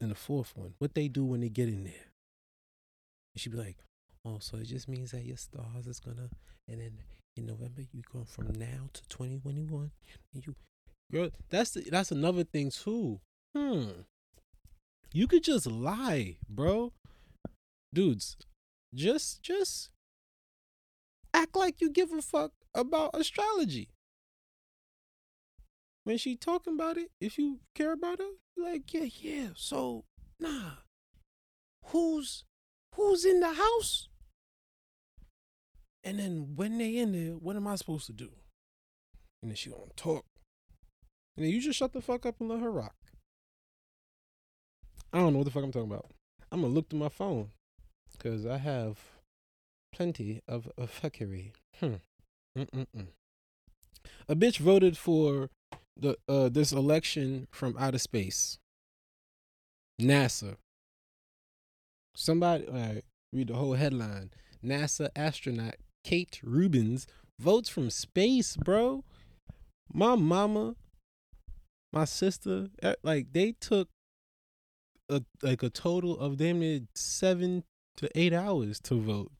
And the fourth one, what they do when they get in there. And she'd be like, Oh, so it just means that your stars is gonna and then in November you go from now to twenty twenty one and you girl that's the, that's another thing too. Hmm. You could just lie, bro. Dudes, just just act like you give a fuck about astrology. When she talking about it, if you care about her, like, yeah, yeah. So nah. Who's who's in the house? And then when they in there, what am I supposed to do? And then she gonna talk. And then you just shut the fuck up and let her rock. I don't know what the fuck I'm talking about. I'm gonna look through my phone because I have plenty of, of fuckery. Hmm. Mm-mm-mm. A bitch voted for the uh this election from outer space. NASA. Somebody read the whole headline. NASA astronaut Kate Rubins votes from space, bro. My mama, my sister, like they took a like a total of damn near seven to eight hours to vote.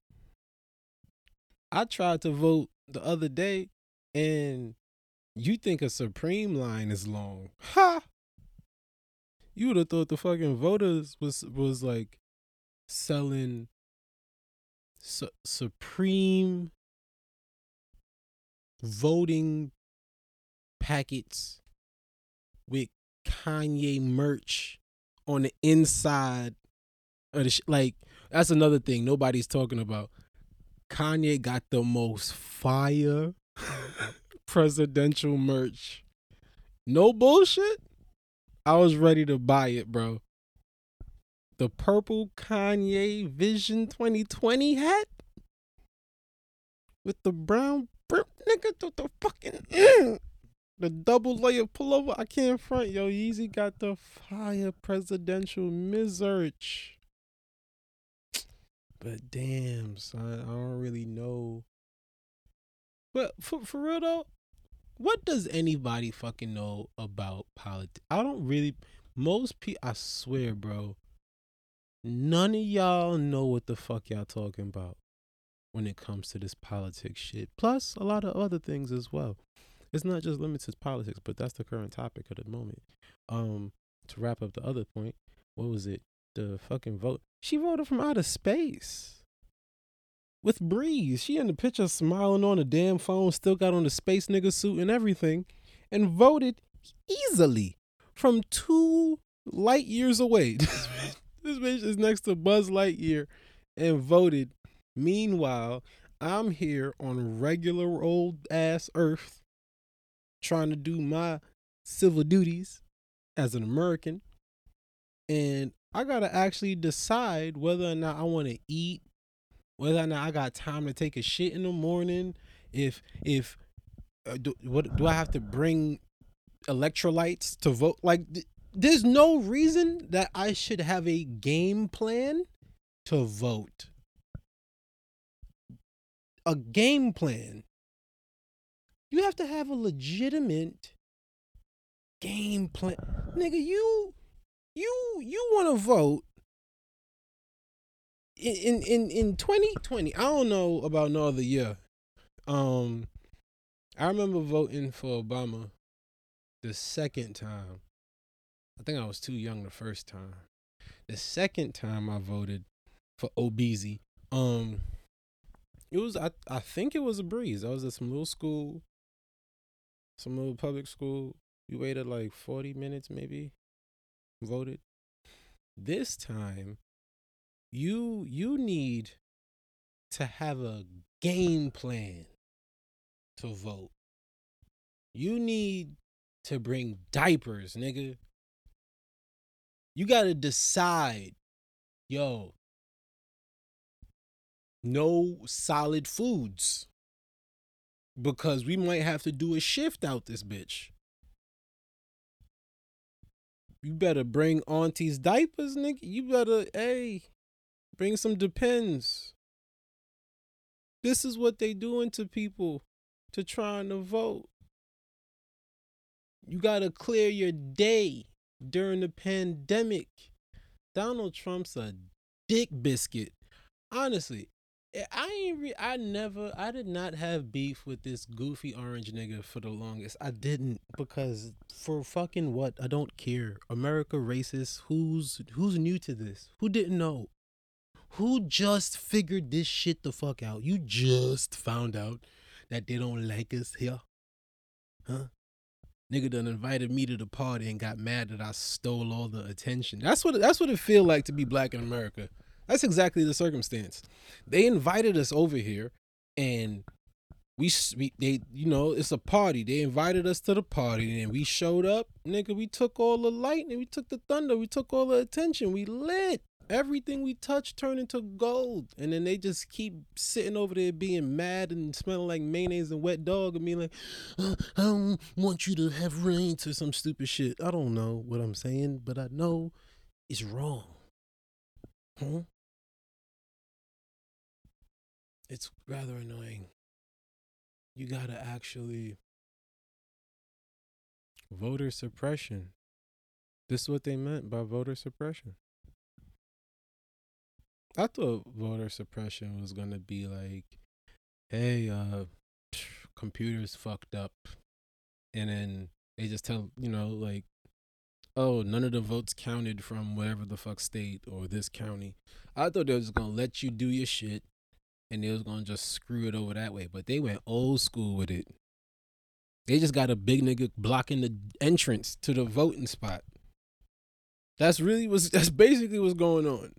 I tried to vote the other day, and you think a Supreme line is long? Ha! You would have thought the fucking voters was was like selling su- Supreme voting packets with Kanye merch on the inside of the sh- like that's another thing nobody's talking about. Kanye got the most fire presidential merch. No bullshit. I was ready to buy it, bro. The purple Kanye Vision 2020 hat with the brown brim, nigga, the, the fucking mm, the double layer pullover. I can't front, yo. Yeezy got the fire presidential mizarch. But damn, son, I don't really know. But for for real though, what does anybody fucking know about politics? I don't really. Most people, I swear, bro. None of y'all know what the fuck y'all talking about when it comes to this politics shit. Plus, a lot of other things as well. It's not just limited to politics, but that's the current topic of the moment. Um, to wrap up the other point, what was it? The fucking vote. She voted from outer space with Breeze. She in the picture smiling on a damn phone, still got on the space nigga suit and everything, and voted easily from two light years away. this bitch is next to Buzz Lightyear and voted. Meanwhile, I'm here on regular old ass Earth trying to do my civil duties as an American. And I got to actually decide whether or not I want to eat, whether or not I got time to take a shit in the morning, if if uh, do, what do I have to bring electrolytes to vote like th- there's no reason that I should have a game plan to vote. A game plan. You have to have a legitimate game plan. Nigga, you you you want to vote in in in 2020. I don't know about no other year. Um I remember voting for Obama the second time. I think I was too young the first time. The second time I voted for Obeezy, um, it was I I think it was a breeze. I was at some little school, some little public school. We waited like forty minutes, maybe. Voted. This time, you you need to have a game plan to vote. You need to bring diapers, nigga. You got to decide, yo, no solid foods because we might have to do a shift out this bitch. You better bring auntie's diapers, nigga. You better, hey, bring some depends. This is what they doing to people to trying to vote. You gotta clear your day during the pandemic. Donald Trump's a dick biscuit. Honestly, eh, I ain't re- I never I did not have beef with this goofy orange nigga for the longest. I didn't because for fucking what? I don't care. America racist. Who's who's new to this? Who didn't know? Who just figured this shit the fuck out? You just found out that they don't like us here. Huh? Nigga done invited me to the party and got mad that I stole all the attention. That's what that's what it feel like to be black in America. That's exactly the circumstance. They invited us over here, and we, we they you know it's a party. They invited us to the party, and we showed up. Nigga, we took all the lightning, we took the thunder, we took all the attention. We lit. Everything we touch turn into gold, and then they just keep sitting over there being mad and smelling like mayonnaise and wet dog, and being like, "Uh, "I don't want you to have rain" or some stupid shit. I don't know what I'm saying, but I know it's wrong. Huh? It's rather annoying. You gotta actually voter suppression. This is what they meant by voter suppression. I thought voter suppression was gonna be like, hey, uh, computers fucked up, and then they just tell you know like, oh, none of the votes counted from whatever the fuck state or this county. I thought they was gonna let you do your shit, and they was gonna just screw it over that way. But they went old school with it. They just got a big nigga blocking the entrance to the voting spot. That's really was that's basically what's going on.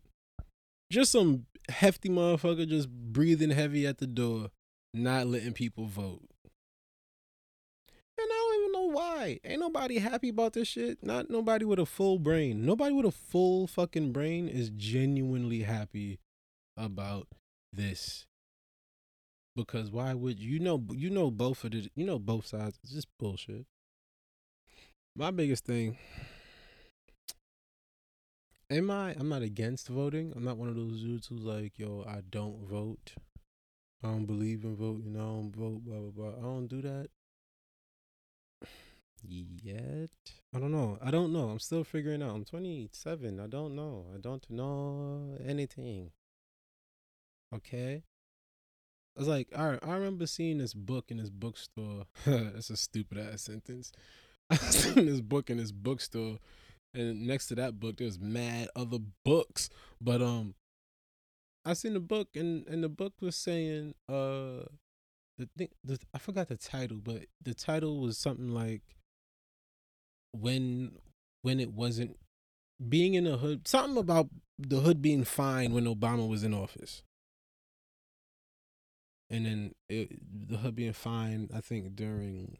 Just some hefty motherfucker just breathing heavy at the door, not letting people vote. And I don't even know why. Ain't nobody happy about this shit. Not nobody with a full brain. Nobody with a full fucking brain is genuinely happy about this. Because why would you know you know both of the you know both sides. It's just bullshit. My biggest thing Am I? I'm not against voting. I'm not one of those dudes who's like, yo, I don't vote. I don't believe in voting. I don't vote. Blah blah blah. I don't do that yet. I don't know. I don't know. I'm still figuring out. I'm 27. I don't know. I don't know anything. Okay. I was like, all right. I remember seeing this book in this bookstore. That's a stupid ass sentence. I seen this book in this bookstore and next to that book there's mad other books. But um i seen the book and and the book was saying uh the thing the, i forgot the title but the title was something like when when it wasn't being in the hood something about the hood being fine when obama was in office. And then it, the hood being fine i think during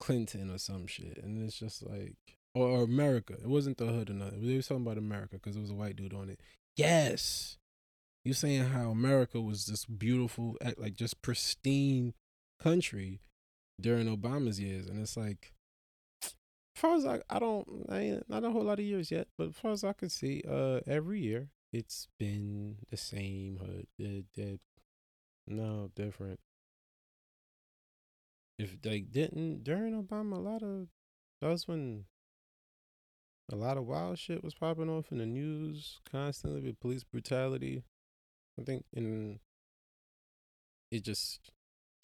clinton or some shit. And it's just like or, or America. It wasn't the hood or nothing. They were talking about America because it was a white dude on it. Yes, you saying how America was this beautiful, like just pristine country during Obama's years, and it's like, as far as I, I don't, I ain't not a whole lot of years yet, but as far as I can see, uh, every year it's been the same hood. No different. If they didn't during Obama, a lot of that was when a lot of wild shit was popping off in the news constantly with police brutality. I think in it just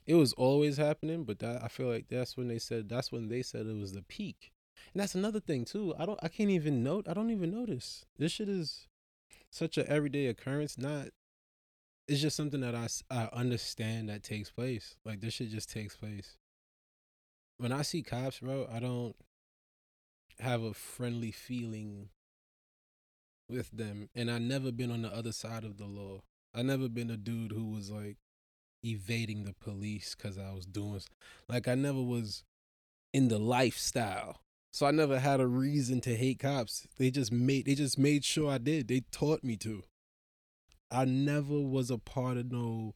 it was always happening, but that I feel like that's when they said that's when they said it was the peak. And that's another thing too. I don't I can't even note I don't even notice. This shit is such an everyday occurrence, not it's just something that I, I understand that takes place. Like this shit just takes place. When I see cops, bro, I don't have a friendly feeling with them and I never been on the other side of the law. I never been a dude who was like evading the police cuz I was doing like I never was in the lifestyle. So I never had a reason to hate cops. They just made they just made sure I did. They taught me to. I never was a part of no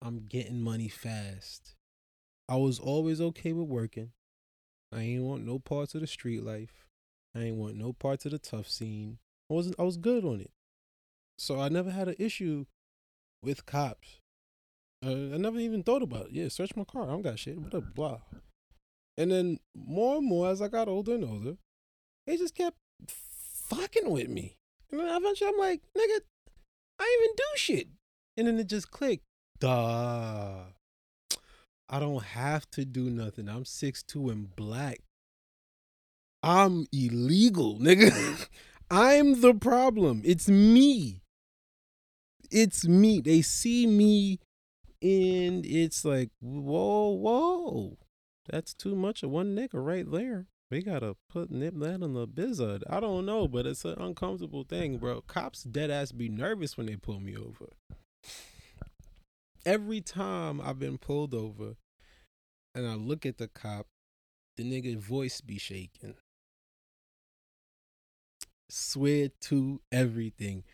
I'm getting money fast. I was always okay with working. I ain't want no parts of the street life. I ain't want no parts of the tough scene. I wasn't I was good on it. So I never had an issue with cops. I never even thought about it. Yeah, search my car. I don't got shit. What up, blah. And then more and more as I got older and older, they just kept fucking with me. And then eventually I'm like, nigga, I even do shit. And then it just clicked. Duh. I don't have to do nothing. I'm six two and black. I'm illegal, nigga. I'm the problem. It's me. It's me. They see me and it's like, whoa, whoa. That's too much of one nigga right there. We gotta put nip that on the bizzard. I don't know, but it's an uncomfortable thing, bro. Cops dead ass be nervous when they pull me over. Every time I've been pulled over, and I look at the cop, the nigga voice be shaking. Swear to everything.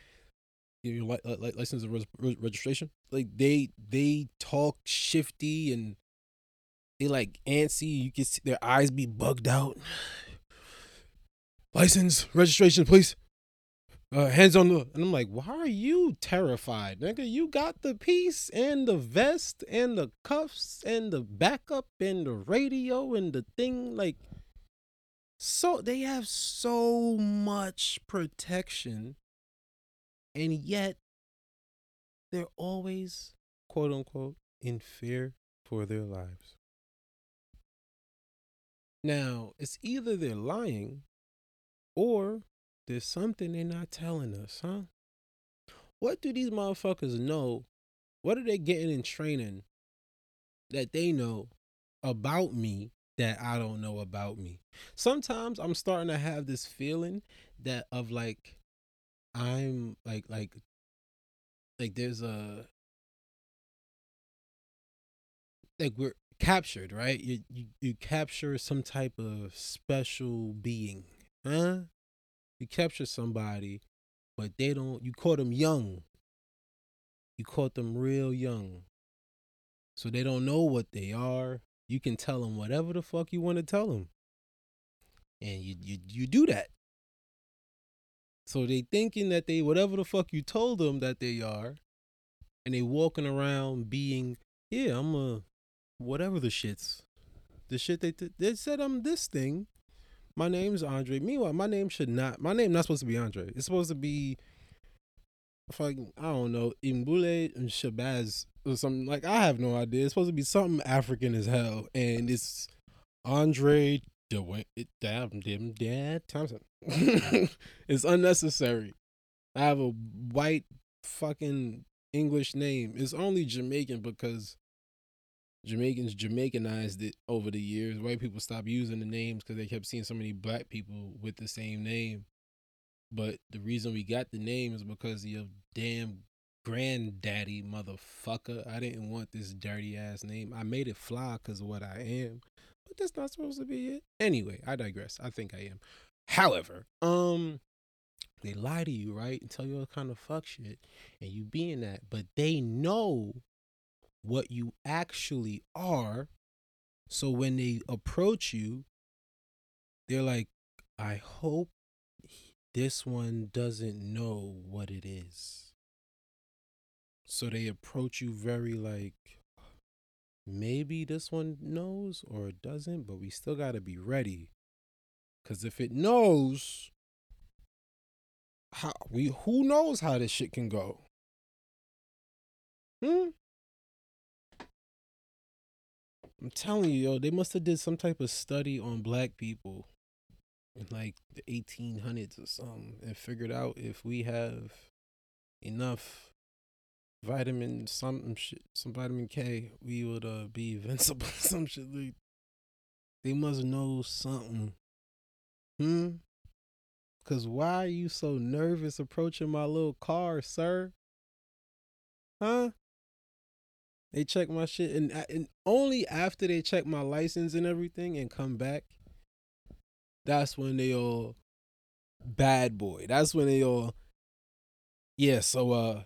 Your li- uh, li- license and registration, like they they talk shifty and they like antsy. You can see their eyes be bugged out. License, registration, please uh, hands on the and I'm like, why are you terrified, nigga? You got the piece and the vest and the cuffs and the backup and the radio and the thing. Like, so they have so much protection and yet they're always quote unquote in fear for their lives. Now, it's either they're lying or there's something they're not telling us, huh? What do these motherfuckers know? What are they getting in training that they know about me that I don't know about me? Sometimes I'm starting to have this feeling that of like I'm like like like there's a like we're captured, right? You you, you capture some type of special being, huh? You capture somebody, but they don't. You caught them young. You caught them real young, so they don't know what they are. You can tell them whatever the fuck you want to tell them, and you you you do that. So they thinking that they whatever the fuck you told them that they are, and they walking around being yeah I'm a whatever the shits, the shit they th- they said I'm this thing. My name's Andre. Meanwhile, my name should not. My name not supposed to be Andre. It's supposed to be fucking I don't know Imbule and Shabazz or something. Like I have no idea. It's supposed to be something African as hell, and it's Andre Dwayne. Damn, damn, Dad Thompson. it's unnecessary. I have a white fucking English name. It's only Jamaican because Jamaicans Jamaicanized it over the years. White people stopped using the names because they kept seeing so many black people with the same name. But the reason we got the name is because of your damn granddaddy motherfucker. I didn't want this dirty ass name. I made it fly because of what I am. But that's not supposed to be it. Anyway, I digress. I think I am. However, um, they lie to you, right? And tell you all kind of fuck shit. And you being that. But they know what you actually are. So when they approach you, they're like, I hope this one doesn't know what it is. So they approach you very like, maybe this one knows or it doesn't, but we still got to be ready. Because if it knows, how we who knows how this shit can go? Hmm. I'm telling you, yo, they must have did some type of study on black people in like the 1800s or something and figured out if we have enough vitamin some shit, some vitamin K, we would uh, be invincible. some shit like they must know something. Hmm. Cause why are you so nervous approaching my little car, sir? Huh? They check my shit, and and only after they check my license and everything and come back, that's when they all bad boy. That's when they all yeah. So uh,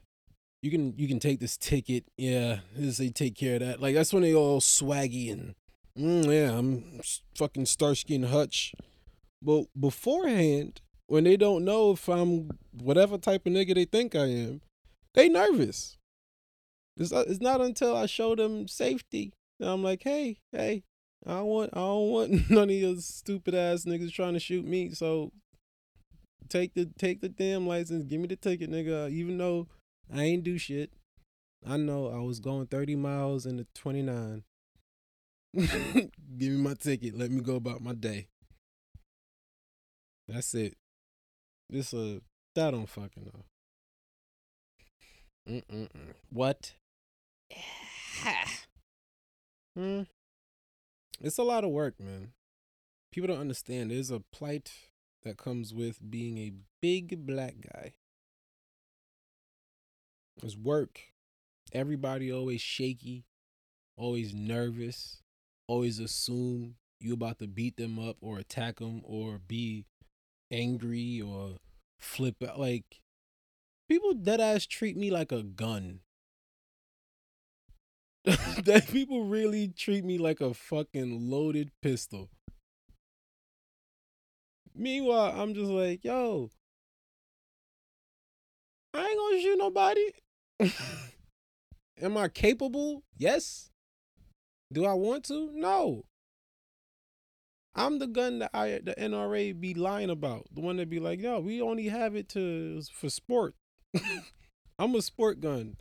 you can you can take this ticket. Yeah, this they take care of that. Like that's when they all swaggy and mm, yeah, I'm fucking Starsky and Hutch. But beforehand, when they don't know if I'm whatever type of nigga they think I am, they nervous. It's, it's not until I show them safety that I'm like, hey, hey, I don't want I don't want none of your stupid ass niggas trying to shoot me. So take the take the damn license, give me the ticket, nigga. Even though I ain't do shit. I know I was going 30 miles in the 29. give me my ticket. Let me go about my day. That's it. This uh that don't fucking know. Mm-mm-mm. What? Hmm. It's a lot of work, man. People don't understand. There's a plight that comes with being a big black guy. It's work. Everybody always shaky, always nervous, always assume you about to beat them up or attack them or be angry or flip out. Like people dead ass treat me like a gun. that people really treat me like a fucking loaded pistol. Meanwhile, I'm just like, yo, I ain't gonna shoot nobody. Am I capable? Yes. Do I want to? No. I'm the gun that I the NRA be lying about. The one that be like, yo, we only have it to for sport. I'm a sport gun.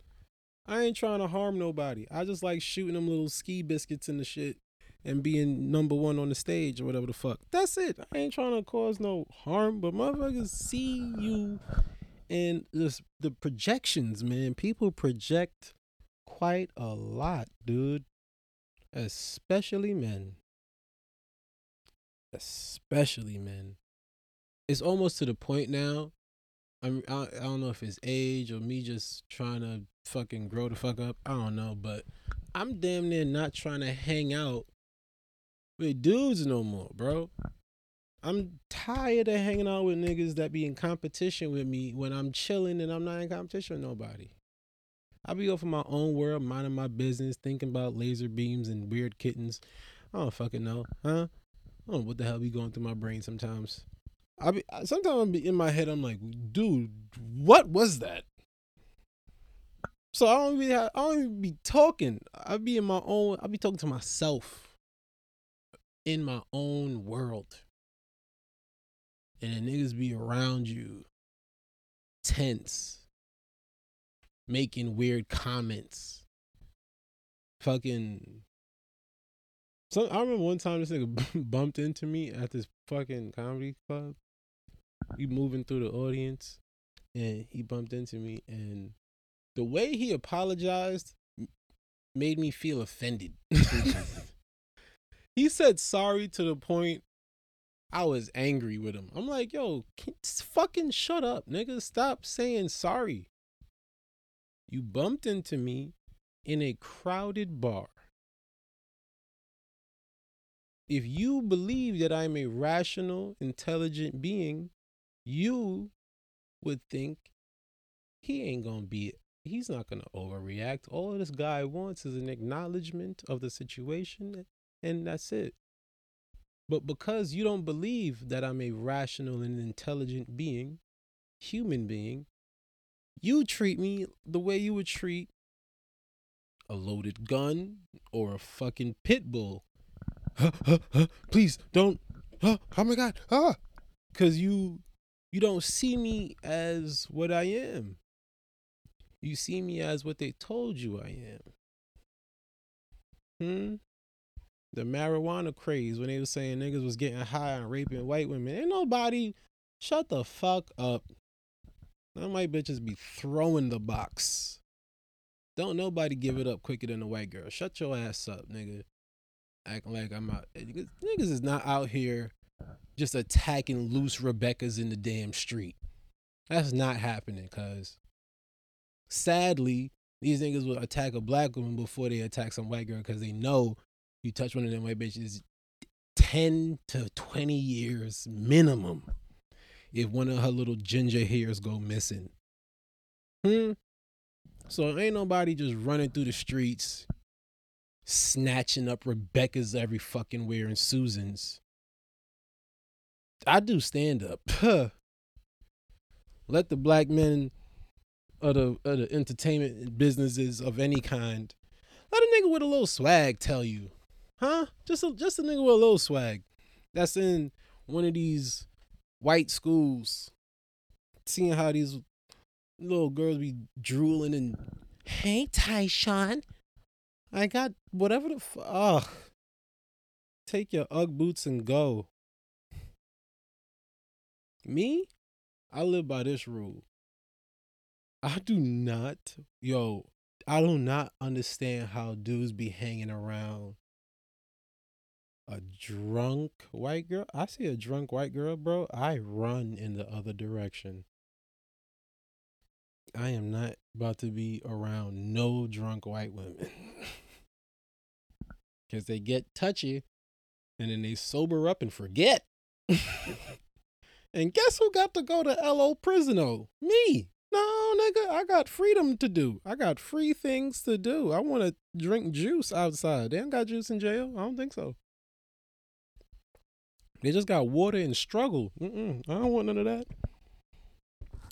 I ain't trying to harm nobody. I just like shooting them little ski biscuits in the shit and being number one on the stage or whatever the fuck. That's it. I ain't trying to cause no harm, but motherfuckers see you and just the projections, man. People project quite a lot, dude. Especially men. Especially men. It's almost to the point now. I'm, I, I don't know if it's age or me just trying to fucking grow the fuck up. I don't know, but I'm damn near not trying to hang out with dudes no more, bro. I'm tired of hanging out with niggas that be in competition with me when I'm chilling and I'm not in competition with nobody. I be off in my own world, minding my business, thinking about laser beams and weird kittens. I don't fucking know, huh? I don't know what the hell be going through my brain sometimes. I be sometimes I be in my head. I'm like, dude, what was that? So I don't be I don't even be talking. I be in my own. I be talking to myself in my own world, and the niggas be around you, tense, making weird comments, fucking. So I remember one time this nigga bumped into me at this fucking comedy club. We moving through the audience, and he bumped into me, and the way he apologized made me feel offended. he said sorry to the point I was angry with him. I'm like, yo, fucking shut up, nigga. Stop saying sorry. You bumped into me in a crowded bar. If you believe that I'm a rational, intelligent being, you would think he ain't gonna be he's not gonna overreact. All this guy wants is an acknowledgement of the situation, and that's it. But because you don't believe that I'm a rational and intelligent being, human being, you treat me the way you would treat a loaded gun or a fucking pit bull. Please don't. Oh, my god. Ah. Cuz you you don't see me as what I am. You see me as what they told you I am. Hmm? The marijuana craze when they was saying niggas was getting high and raping white women. Ain't nobody shut the fuck up. Them white bitches be throwing the box. Don't nobody give it up quicker than a white girl. Shut your ass up, nigga. Acting like I'm out. Niggas is not out here just attacking loose Rebecca's in the damn street. That's not happening, cuz sadly, these niggas will attack a black woman before they attack some white girl because they know you touch one of them white bitches 10 to 20 years minimum if one of her little ginger hairs go missing. Hmm. So ain't nobody just running through the streets snatching up Rebecca's every fucking where and Susan's. I do stand up. Let the black men of the of the entertainment businesses of any kind. Let a nigga with a little swag tell you, huh? Just a just a nigga with a little swag. That's in one of these white schools. Seeing how these little girls be drooling and hey Tyshawn, I got whatever the fuck. Take your UGG boots and go. Me, I live by this rule. I do not, yo, I do not understand how dudes be hanging around a drunk white girl. I see a drunk white girl, bro. I run in the other direction. I am not about to be around no drunk white women. Because they get touchy and then they sober up and forget. and guess who got to go to LO Prisono? Me. No, nigga, I got freedom to do. I got free things to do. I want to drink juice outside. They don't got juice in jail. I don't think so. They just got water and struggle. Mm-mm, I don't want none of that.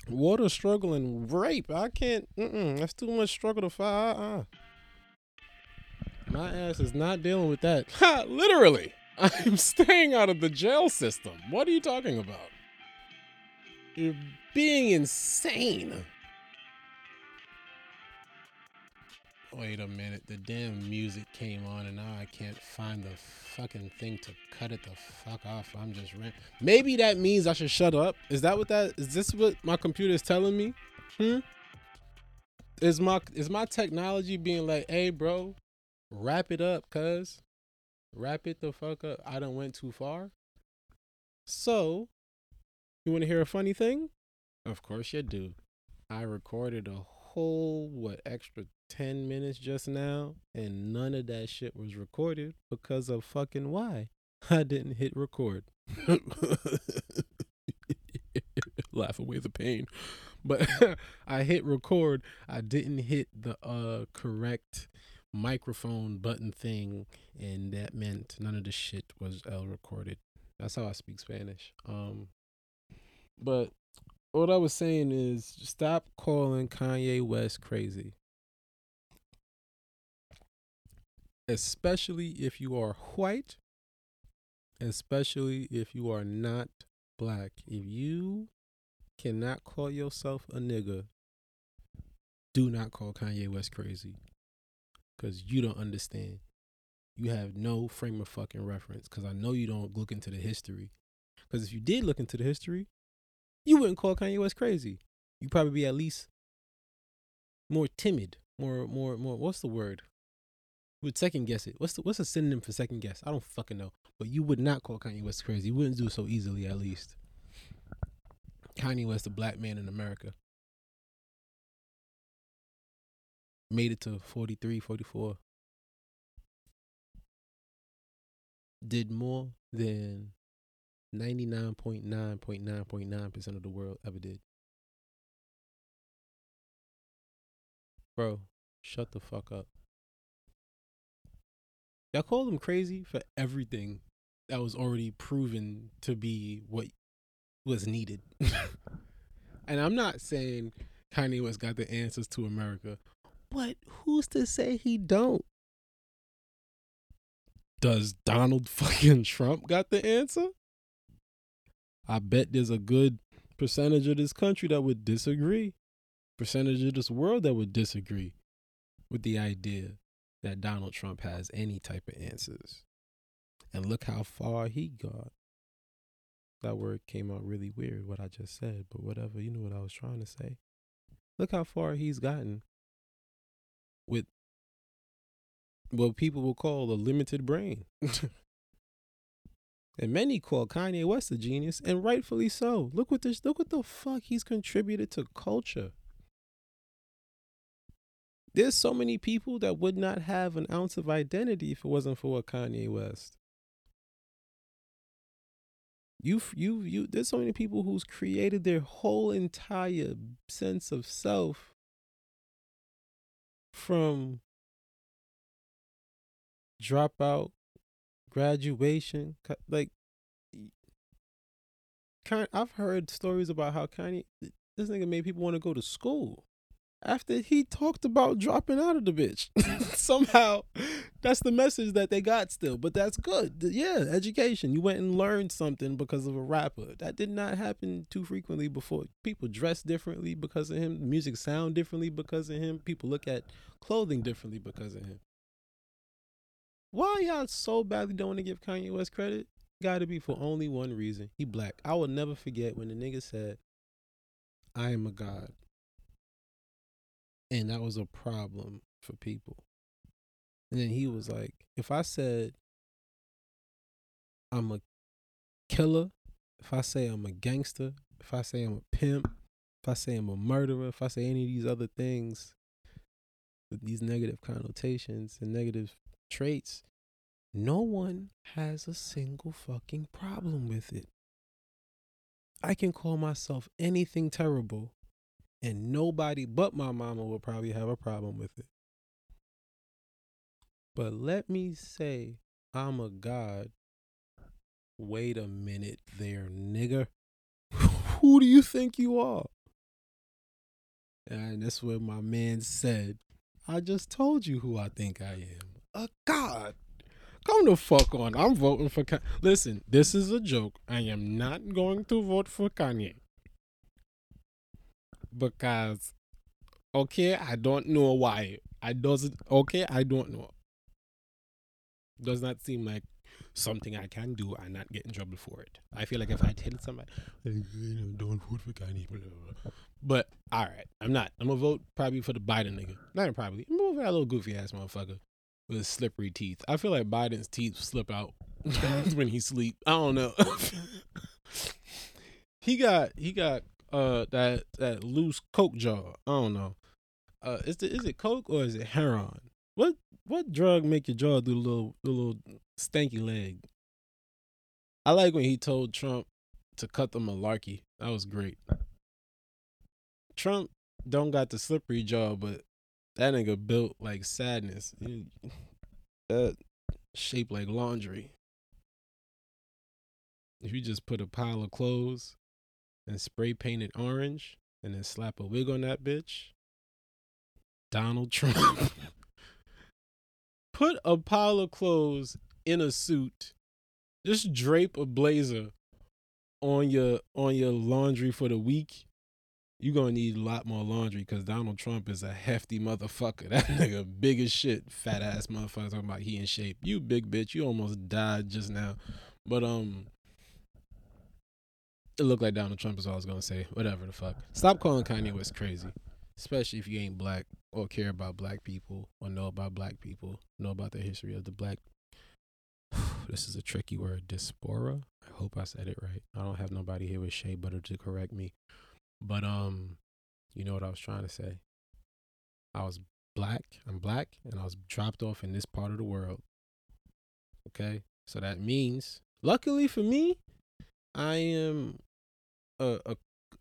Water, struggle, and rape. I can't. Mm-mm, that's too much struggle to fight. Uh-uh. My ass is not dealing with that. Ha! Literally. I'm staying out of the jail system. What are you talking about? Being insane. Wait a minute. The damn music came on and now I can't find the fucking thing to cut it the fuck off. I'm just ran. Maybe that means I should shut up. Is that what that is this what my computer is telling me? Hmm? Is my is my technology being like, "Hey, bro, wrap it up, cuz. Wrap it the fuck up. I done went too far." So, you want to hear a funny thing? Of course you do. I recorded a whole what extra 10 minutes just now and none of that shit was recorded because of fucking why I didn't hit record. Laugh away the pain. But I hit record. I didn't hit the uh correct microphone button thing and that meant none of the shit was L recorded. That's how I speak Spanish. Um but what I was saying is stop calling Kanye West crazy. Especially if you are white, especially if you are not black. If you cannot call yourself a nigga, do not call Kanye West crazy. Because you don't understand. You have no frame of fucking reference. Because I know you don't look into the history. Because if you did look into the history, you wouldn't call Kanye West crazy. You'd probably be at least more timid, more, more, more. What's the word? You would second guess it. What's the what's a synonym for second guess? I don't fucking know. But you would not call Kanye West crazy. You wouldn't do it so easily, at least. Kanye West, a black man in America, made it to 43, 44. Did more than 99.9.9.9% of the world ever did. Bro, shut the fuck up. Y'all call him crazy for everything that was already proven to be what was needed. and I'm not saying Kanye West got the answers to America, but who's to say he don't? Does Donald fucking Trump got the answer? I bet there's a good percentage of this country that would disagree, percentage of this world that would disagree with the idea that Donald Trump has any type of answers. And look how far he got. That word came out really weird, what I just said, but whatever, you know what I was trying to say. Look how far he's gotten with what people will call a limited brain. and many call Kanye West a genius, and rightfully so. Look what this look what the fuck he's contributed to culture. There's so many people that would not have an ounce of identity if it wasn't for Kanye West. You, you, you. There's so many people who's created their whole entire sense of self from dropout, graduation, like. I've heard stories about how Kanye, this nigga made people want to go to school after he talked about dropping out of the bitch. Somehow, that's the message that they got still. But that's good. Yeah, education. You went and learned something because of a rapper. That did not happen too frequently before. People dress differently because of him. Music sound differently because of him. People look at clothing differently because of him. Why y'all so badly don't want to give Kanye West credit? Got to be for only one reason. He black. I will never forget when the nigga said, "I am a god." And that was a problem for people. And then he was like, if I said I'm a killer, if I say I'm a gangster, if I say I'm a pimp, if I say I'm a murderer, if I say any of these other things with these negative connotations and negative traits, no one has a single fucking problem with it. I can call myself anything terrible and nobody but my mama will probably have a problem with it. But let me say, I'm a god. Wait a minute there, nigga. Who do you think you are? And that's what my man said. I just told you who I think I am. A god. Come the fuck on. I'm voting for. Ka- Listen, this is a joke. I am not going to vote for Kanye because, okay, I don't know why. I doesn't. Okay, I don't know. Does not seem like something I can do and not get in trouble for it. I feel like if I tell somebody, don't vote for Kanye, blah, blah, blah." but all right, I'm not. I'm gonna vote probably for the Biden nigga. Not probably. I'm gonna vote for that little goofy ass motherfucker with his slippery teeth. I feel like Biden's teeth slip out when he sleep. I don't know. he got he got uh that that loose coke jaw. I don't know. Uh, is it is it coke or is it heroin? What what drug make your jaw do the little the little stanky leg? I like when he told Trump to cut the malarkey. That was great. Trump don't got the slippery jaw, but that nigga built like sadness. That shaped like laundry. If you just put a pile of clothes and spray paint it orange and then slap a wig on that bitch, Donald Trump. put a pile of clothes in a suit. Just drape a blazer on your on your laundry for the week. You're gonna need a lot more laundry because Donald Trump is a hefty motherfucker. That nigga big as shit, fat ass motherfucker talking about he in shape. You big bitch, you almost died just now. But um it looked like Donald Trump is all I was gonna say. Whatever the fuck. Stop calling Kanye West crazy. Especially if you ain't black or care about black people or know about black people, know about the history of the black this is a tricky word, diaspora. I hope I said it right. I don't have nobody here with shea butter to correct me. But um, you know what I was trying to say. I was black. I'm black, and I was dropped off in this part of the world. Okay, so that means, luckily for me, I am a a,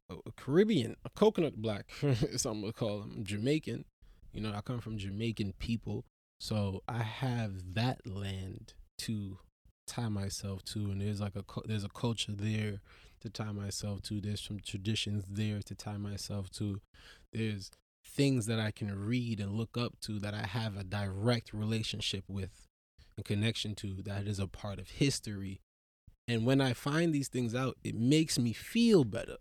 a Caribbean, a coconut black. is I'm gonna call them. Jamaican. You know, I come from Jamaican people, so I have that land to tie myself to, and there's like a there's a culture there to tie myself to. There's some traditions there to tie myself to. There's things that I can read and look up to that I have a direct relationship with and connection to that is a part of history. And when I find these things out, it makes me feel better.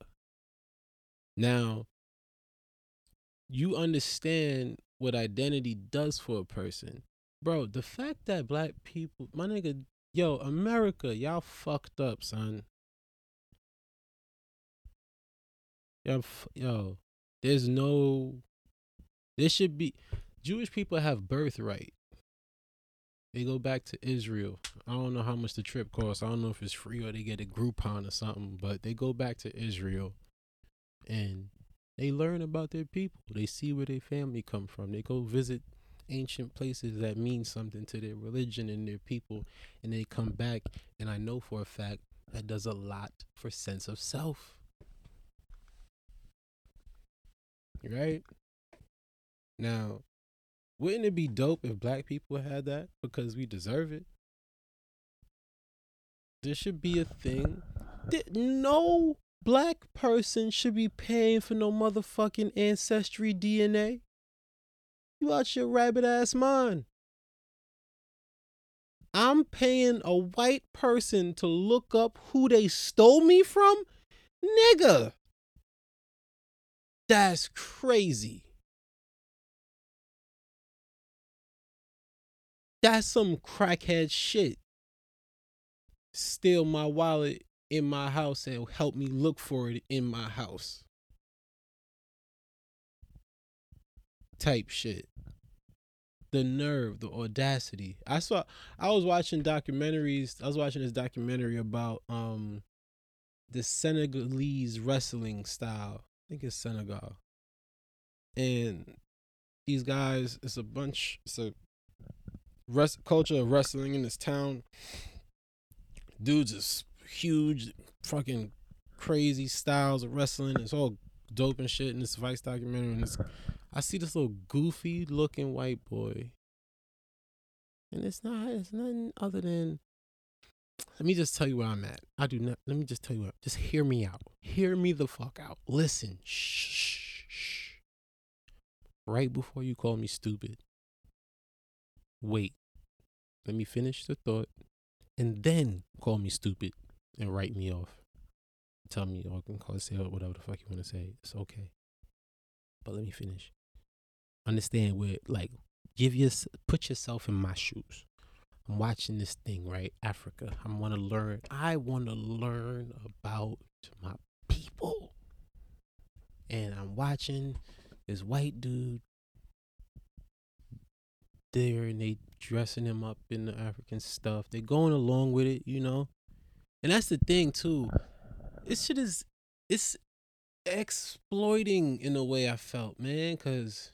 Now, you understand what identity does for a person. Bro, the fact that black people, my nigga, yo, America, y'all fucked up, son. Yo, yo, there's no. There should be. Jewish people have birthright. They go back to Israel. I don't know how much the trip costs. I don't know if it's free or they get a Groupon or something, but they go back to Israel and they learn about their people. They see where their family come from. They go visit ancient places that mean something to their religion and their people and they come back and I know for a fact that does a lot for sense of self. Right? Now, wouldn't it be dope if black people had that because we deserve it? There should be a thing that no black person should be paying for no motherfucking ancestry DNA. You out your rabbit ass mind. I'm paying a white person to look up who they stole me from? Nigga. That's crazy. That's some crackhead shit. Steal my wallet in my house and help me look for it in my house. Type shit. The nerve, the audacity. I saw I was watching documentaries. I was watching this documentary about um the Senegalese wrestling style. Think it's Senegal. And these guys, it's a bunch, it's a rest, culture of wrestling in this town. Dudes is huge, fucking crazy styles of wrestling. It's all dope and shit in this Vice documentary. And it's, I see this little goofy looking white boy. And it's not, it's nothing other than, let me just tell you where I'm at. I do not, let me just tell you what, just hear me out. Hear me the fuck out. Listen. Shh, shh, shh. Right before you call me stupid. Wait. Let me finish the thought, and then call me stupid and write me off. Tell me or can call say whatever the fuck you want to say. It's okay. But let me finish. Understand where like give your put yourself in my shoes. I'm watching this thing, right? Africa. I want to learn. I want to learn about my people. And I'm watching this white dude there and they dressing him up in the African stuff. They're going along with it, you know? And that's the thing too. This shit is it's exploiting in a way I felt, man, cuz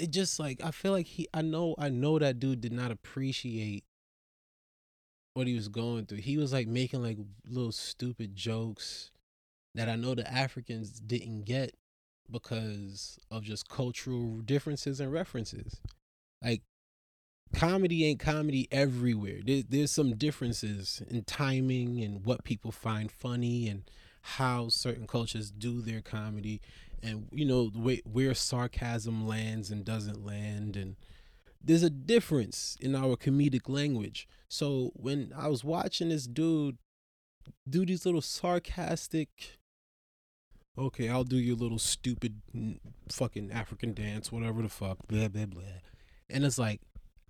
it just like I feel like he I know I know that dude did not appreciate what he was going through. He was like making like little stupid jokes that I know the Africans didn't get because of just cultural differences and references. Like comedy ain't comedy everywhere. There, there's some differences in timing and what people find funny and how certain cultures do their comedy and you know way, where sarcasm lands and doesn't land and there's a difference in our comedic language so when i was watching this dude do these little sarcastic okay i'll do your little stupid fucking african dance whatever the fuck blah blah blah and it's like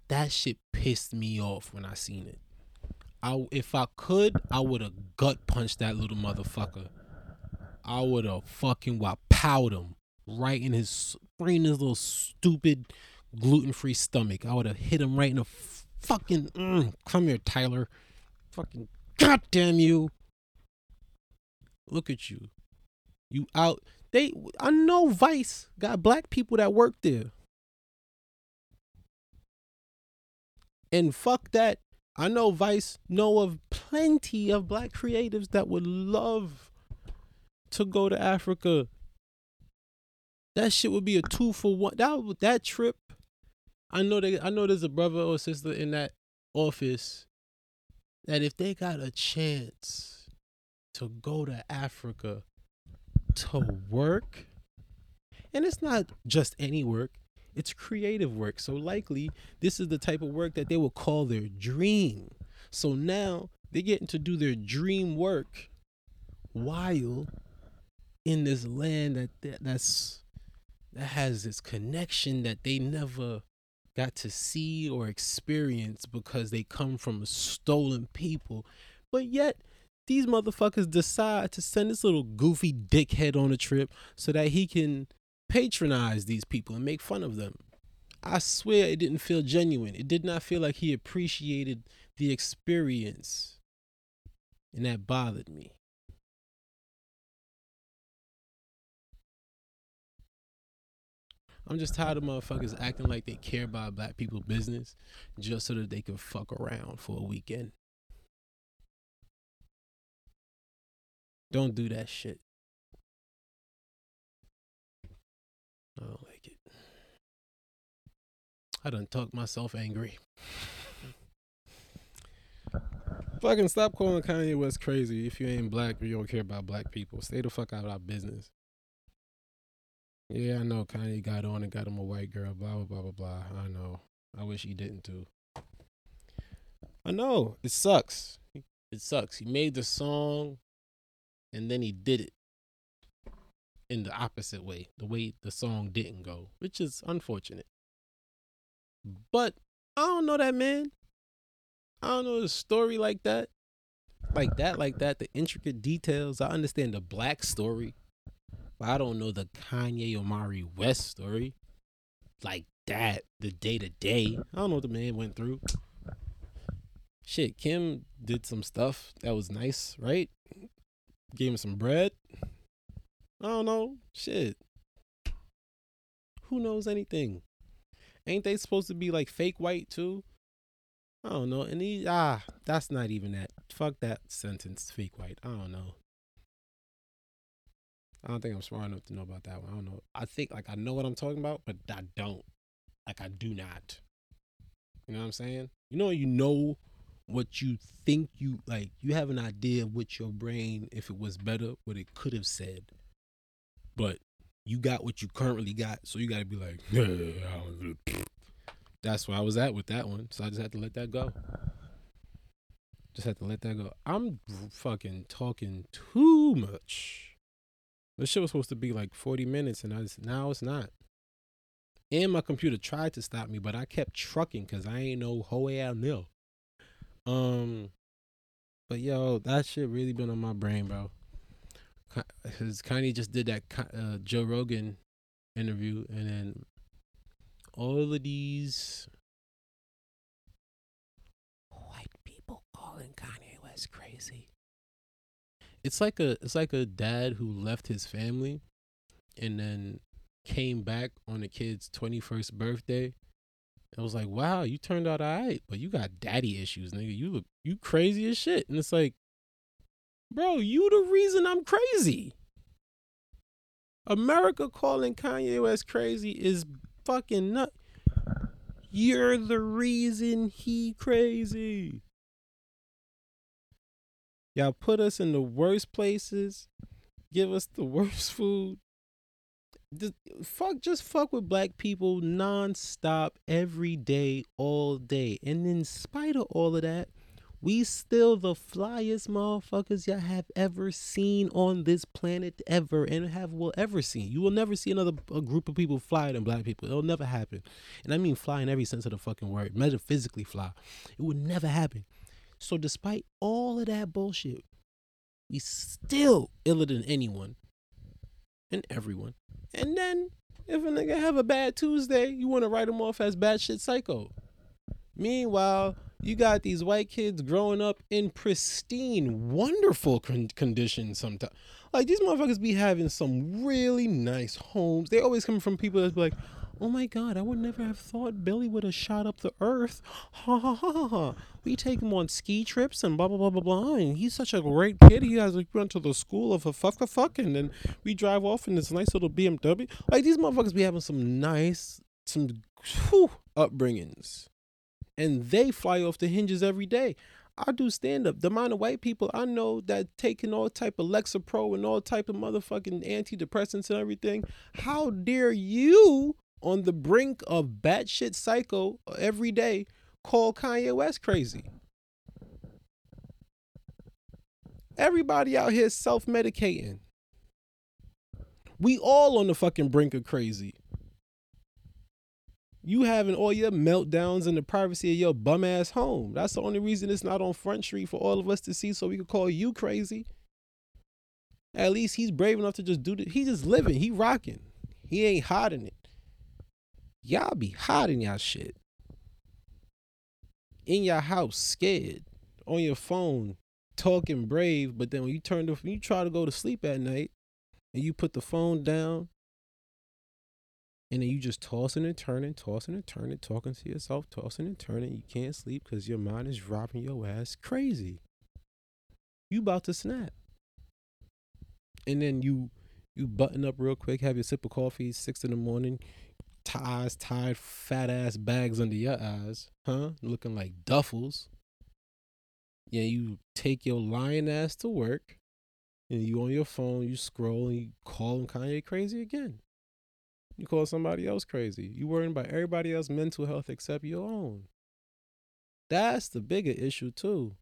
that shit pissed me off when i seen it I, if I could, I would have gut punched that little motherfucker. I would have fucking wowed him right in his right in his little stupid gluten free stomach. I would have hit him right in the fucking. Mm, come here, Tyler. Fucking goddamn you. Look at you. You out. They. I know Vice got black people that work there. And fuck that I know Vice know of plenty of black creatives that would love to go to Africa. That shit would be a two for one. That that trip. I know that I know there's a brother or sister in that office that if they got a chance to go to Africa to work, and it's not just any work, it's creative work. So likely this is the type of work that they will call their dream. So now they're getting to do their dream work while in this land that, that that's that has this connection that they never got to see or experience because they come from a stolen people. But yet these motherfuckers decide to send this little goofy dickhead on a trip so that he can patronize these people and make fun of them. I swear it didn't feel genuine. It did not feel like he appreciated the experience. And that bothered me. I'm just tired of motherfuckers acting like they care about black people's business just so that they can fuck around for a weekend. Don't do that shit. I don't like it. I done talked myself angry. Fucking stop calling Kanye West crazy if you ain't black you don't care about black people. Stay the fuck out of our business. Yeah, I know Kanye got on and got him a white girl, blah, blah, blah, blah, blah. I know. I wish he didn't too. I know. It sucks. It sucks. He made the song and then he did it in the opposite way, the way the song didn't go, which is unfortunate. But I don't know that man. I don't know the story like that. Like that, like that, the intricate details. I understand the black story. But I don't know the Kanye Omari West story. Like that, the day to day. I don't know what the man went through. Shit, Kim did some stuff that was nice, right? Gave him some bread. I don't know. Shit. Who knows anything? Ain't they supposed to be like fake white too? I don't know. And he ah, that's not even that. Fuck that sentence, fake white. I don't know. I don't think I'm smart enough to know about that one. I don't know. I think like I know what I'm talking about, but I don't. Like I do not. You know what I'm saying? You know you know what you think you like you have an idea of what your brain if it was better what it could have said but you got what you currently got, so you got to be like, that's where I was at with that one. So I just had to let that go. Just had to let that go. I'm fucking talking too much. This shit was supposed to be like 40 minutes, and I just, now it's not. And my computer tried to stop me, but I kept trucking because I ain't no hoe out nil. Um, but yo, that shit really been on my brain, bro. Because Kanye just did that uh, Joe Rogan interview, and then all of these white people calling Kanye West crazy. It's like a it's like a dad who left his family and then came back on the kid's 21st birthday. It was like, wow, you turned out all right, but you got daddy issues, nigga. You look you crazy as shit. And it's like, bro, you the reason I'm crazy. America calling Kanye West crazy is fucking nut. You're the reason he crazy. Y'all put us in the worst places, give us the worst food. Just fuck, just fuck with black people nonstop, every day, all day. And in spite of all of that, we still the flyest motherfuckers y'all have ever seen on this planet ever and have will ever seen. You will never see another group of people fly than black people. It'll never happen. And I mean fly in every sense of the fucking word. Metaphysically fly. It would never happen. So despite all of that bullshit, we still iller than anyone and everyone. And then if a nigga have a bad Tuesday, you want to write him off as bad shit psycho. Meanwhile, you got these white kids growing up in pristine, wonderful con- conditions sometimes. Like these motherfuckers be having some really nice homes. They always come from people that's like, oh my god, I would never have thought Billy would have shot up the earth. Ha ha ha ha. We take him on ski trips and blah blah blah blah blah. And he's such a great kid. He has like went to the school of a fuck a fuck, and then we drive off in this nice little BMW. Like these motherfuckers be having some nice, some whew, upbringings and they fly off the hinges every day. I do stand up. The amount of white people I know that taking all type of Lexapro and all type of motherfucking antidepressants and everything. How dare you on the brink of batshit psycho every day call Kanye West crazy? Everybody out here self-medicating. We all on the fucking brink of crazy. You having all your meltdowns in the privacy of your bum ass home. That's the only reason it's not on Front Street for all of us to see so we could call you crazy. At least he's brave enough to just do this. He's just living. He rocking. He ain't hiding it. Y'all be hiding y'all shit. In your house, scared. On your phone, talking brave, but then when you turn to when you try to go to sleep at night and you put the phone down and then you just tossing and turning, tossing and turning, talking to yourself, tossing and turning. You can't sleep because your mind is dropping your ass crazy. You about to snap. And then you you button up real quick, have your sip of coffee, six in the morning, eyes tied, fat ass bags under your eyes, huh? Looking like duffels. Yeah, you take your lying ass to work, and you on your phone, you scroll, and you call Kanye crazy again. You call somebody else crazy. You worrying about everybody else's mental health except your own. That's the bigger issue too.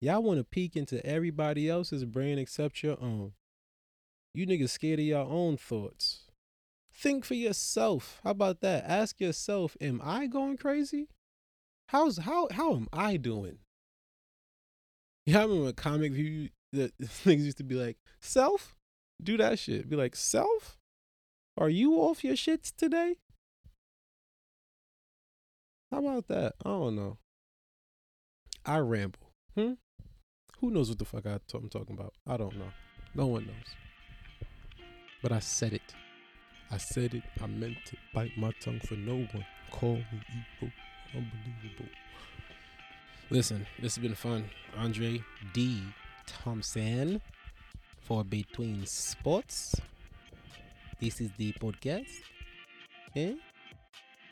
Y'all want to peek into everybody else's brain except your own. You niggas scared of your own thoughts. Think for yourself. How about that? Ask yourself, am I going crazy? How's how how am I doing? Yeah, I remember a comic view that things used to be like, self? Do that shit. Be like, self? Are you off your shits today? How about that? I don't know. I ramble. Hmm? Who knows what the fuck I am talking about? I don't know. No one knows. But I said it. I said it. I meant it. Bite my tongue for no one. Call me evil. Unbelievable. Listen, this has been fun. Andre D. Thompson for Between Sports. This is the podcast. Yeah?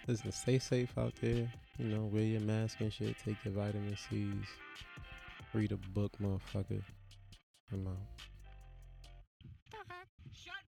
Listen, stay safe out there. You know, wear your mask and shit. Take your vitamin C's. Read a book, motherfucker. I'm out. Uh-huh. Shut.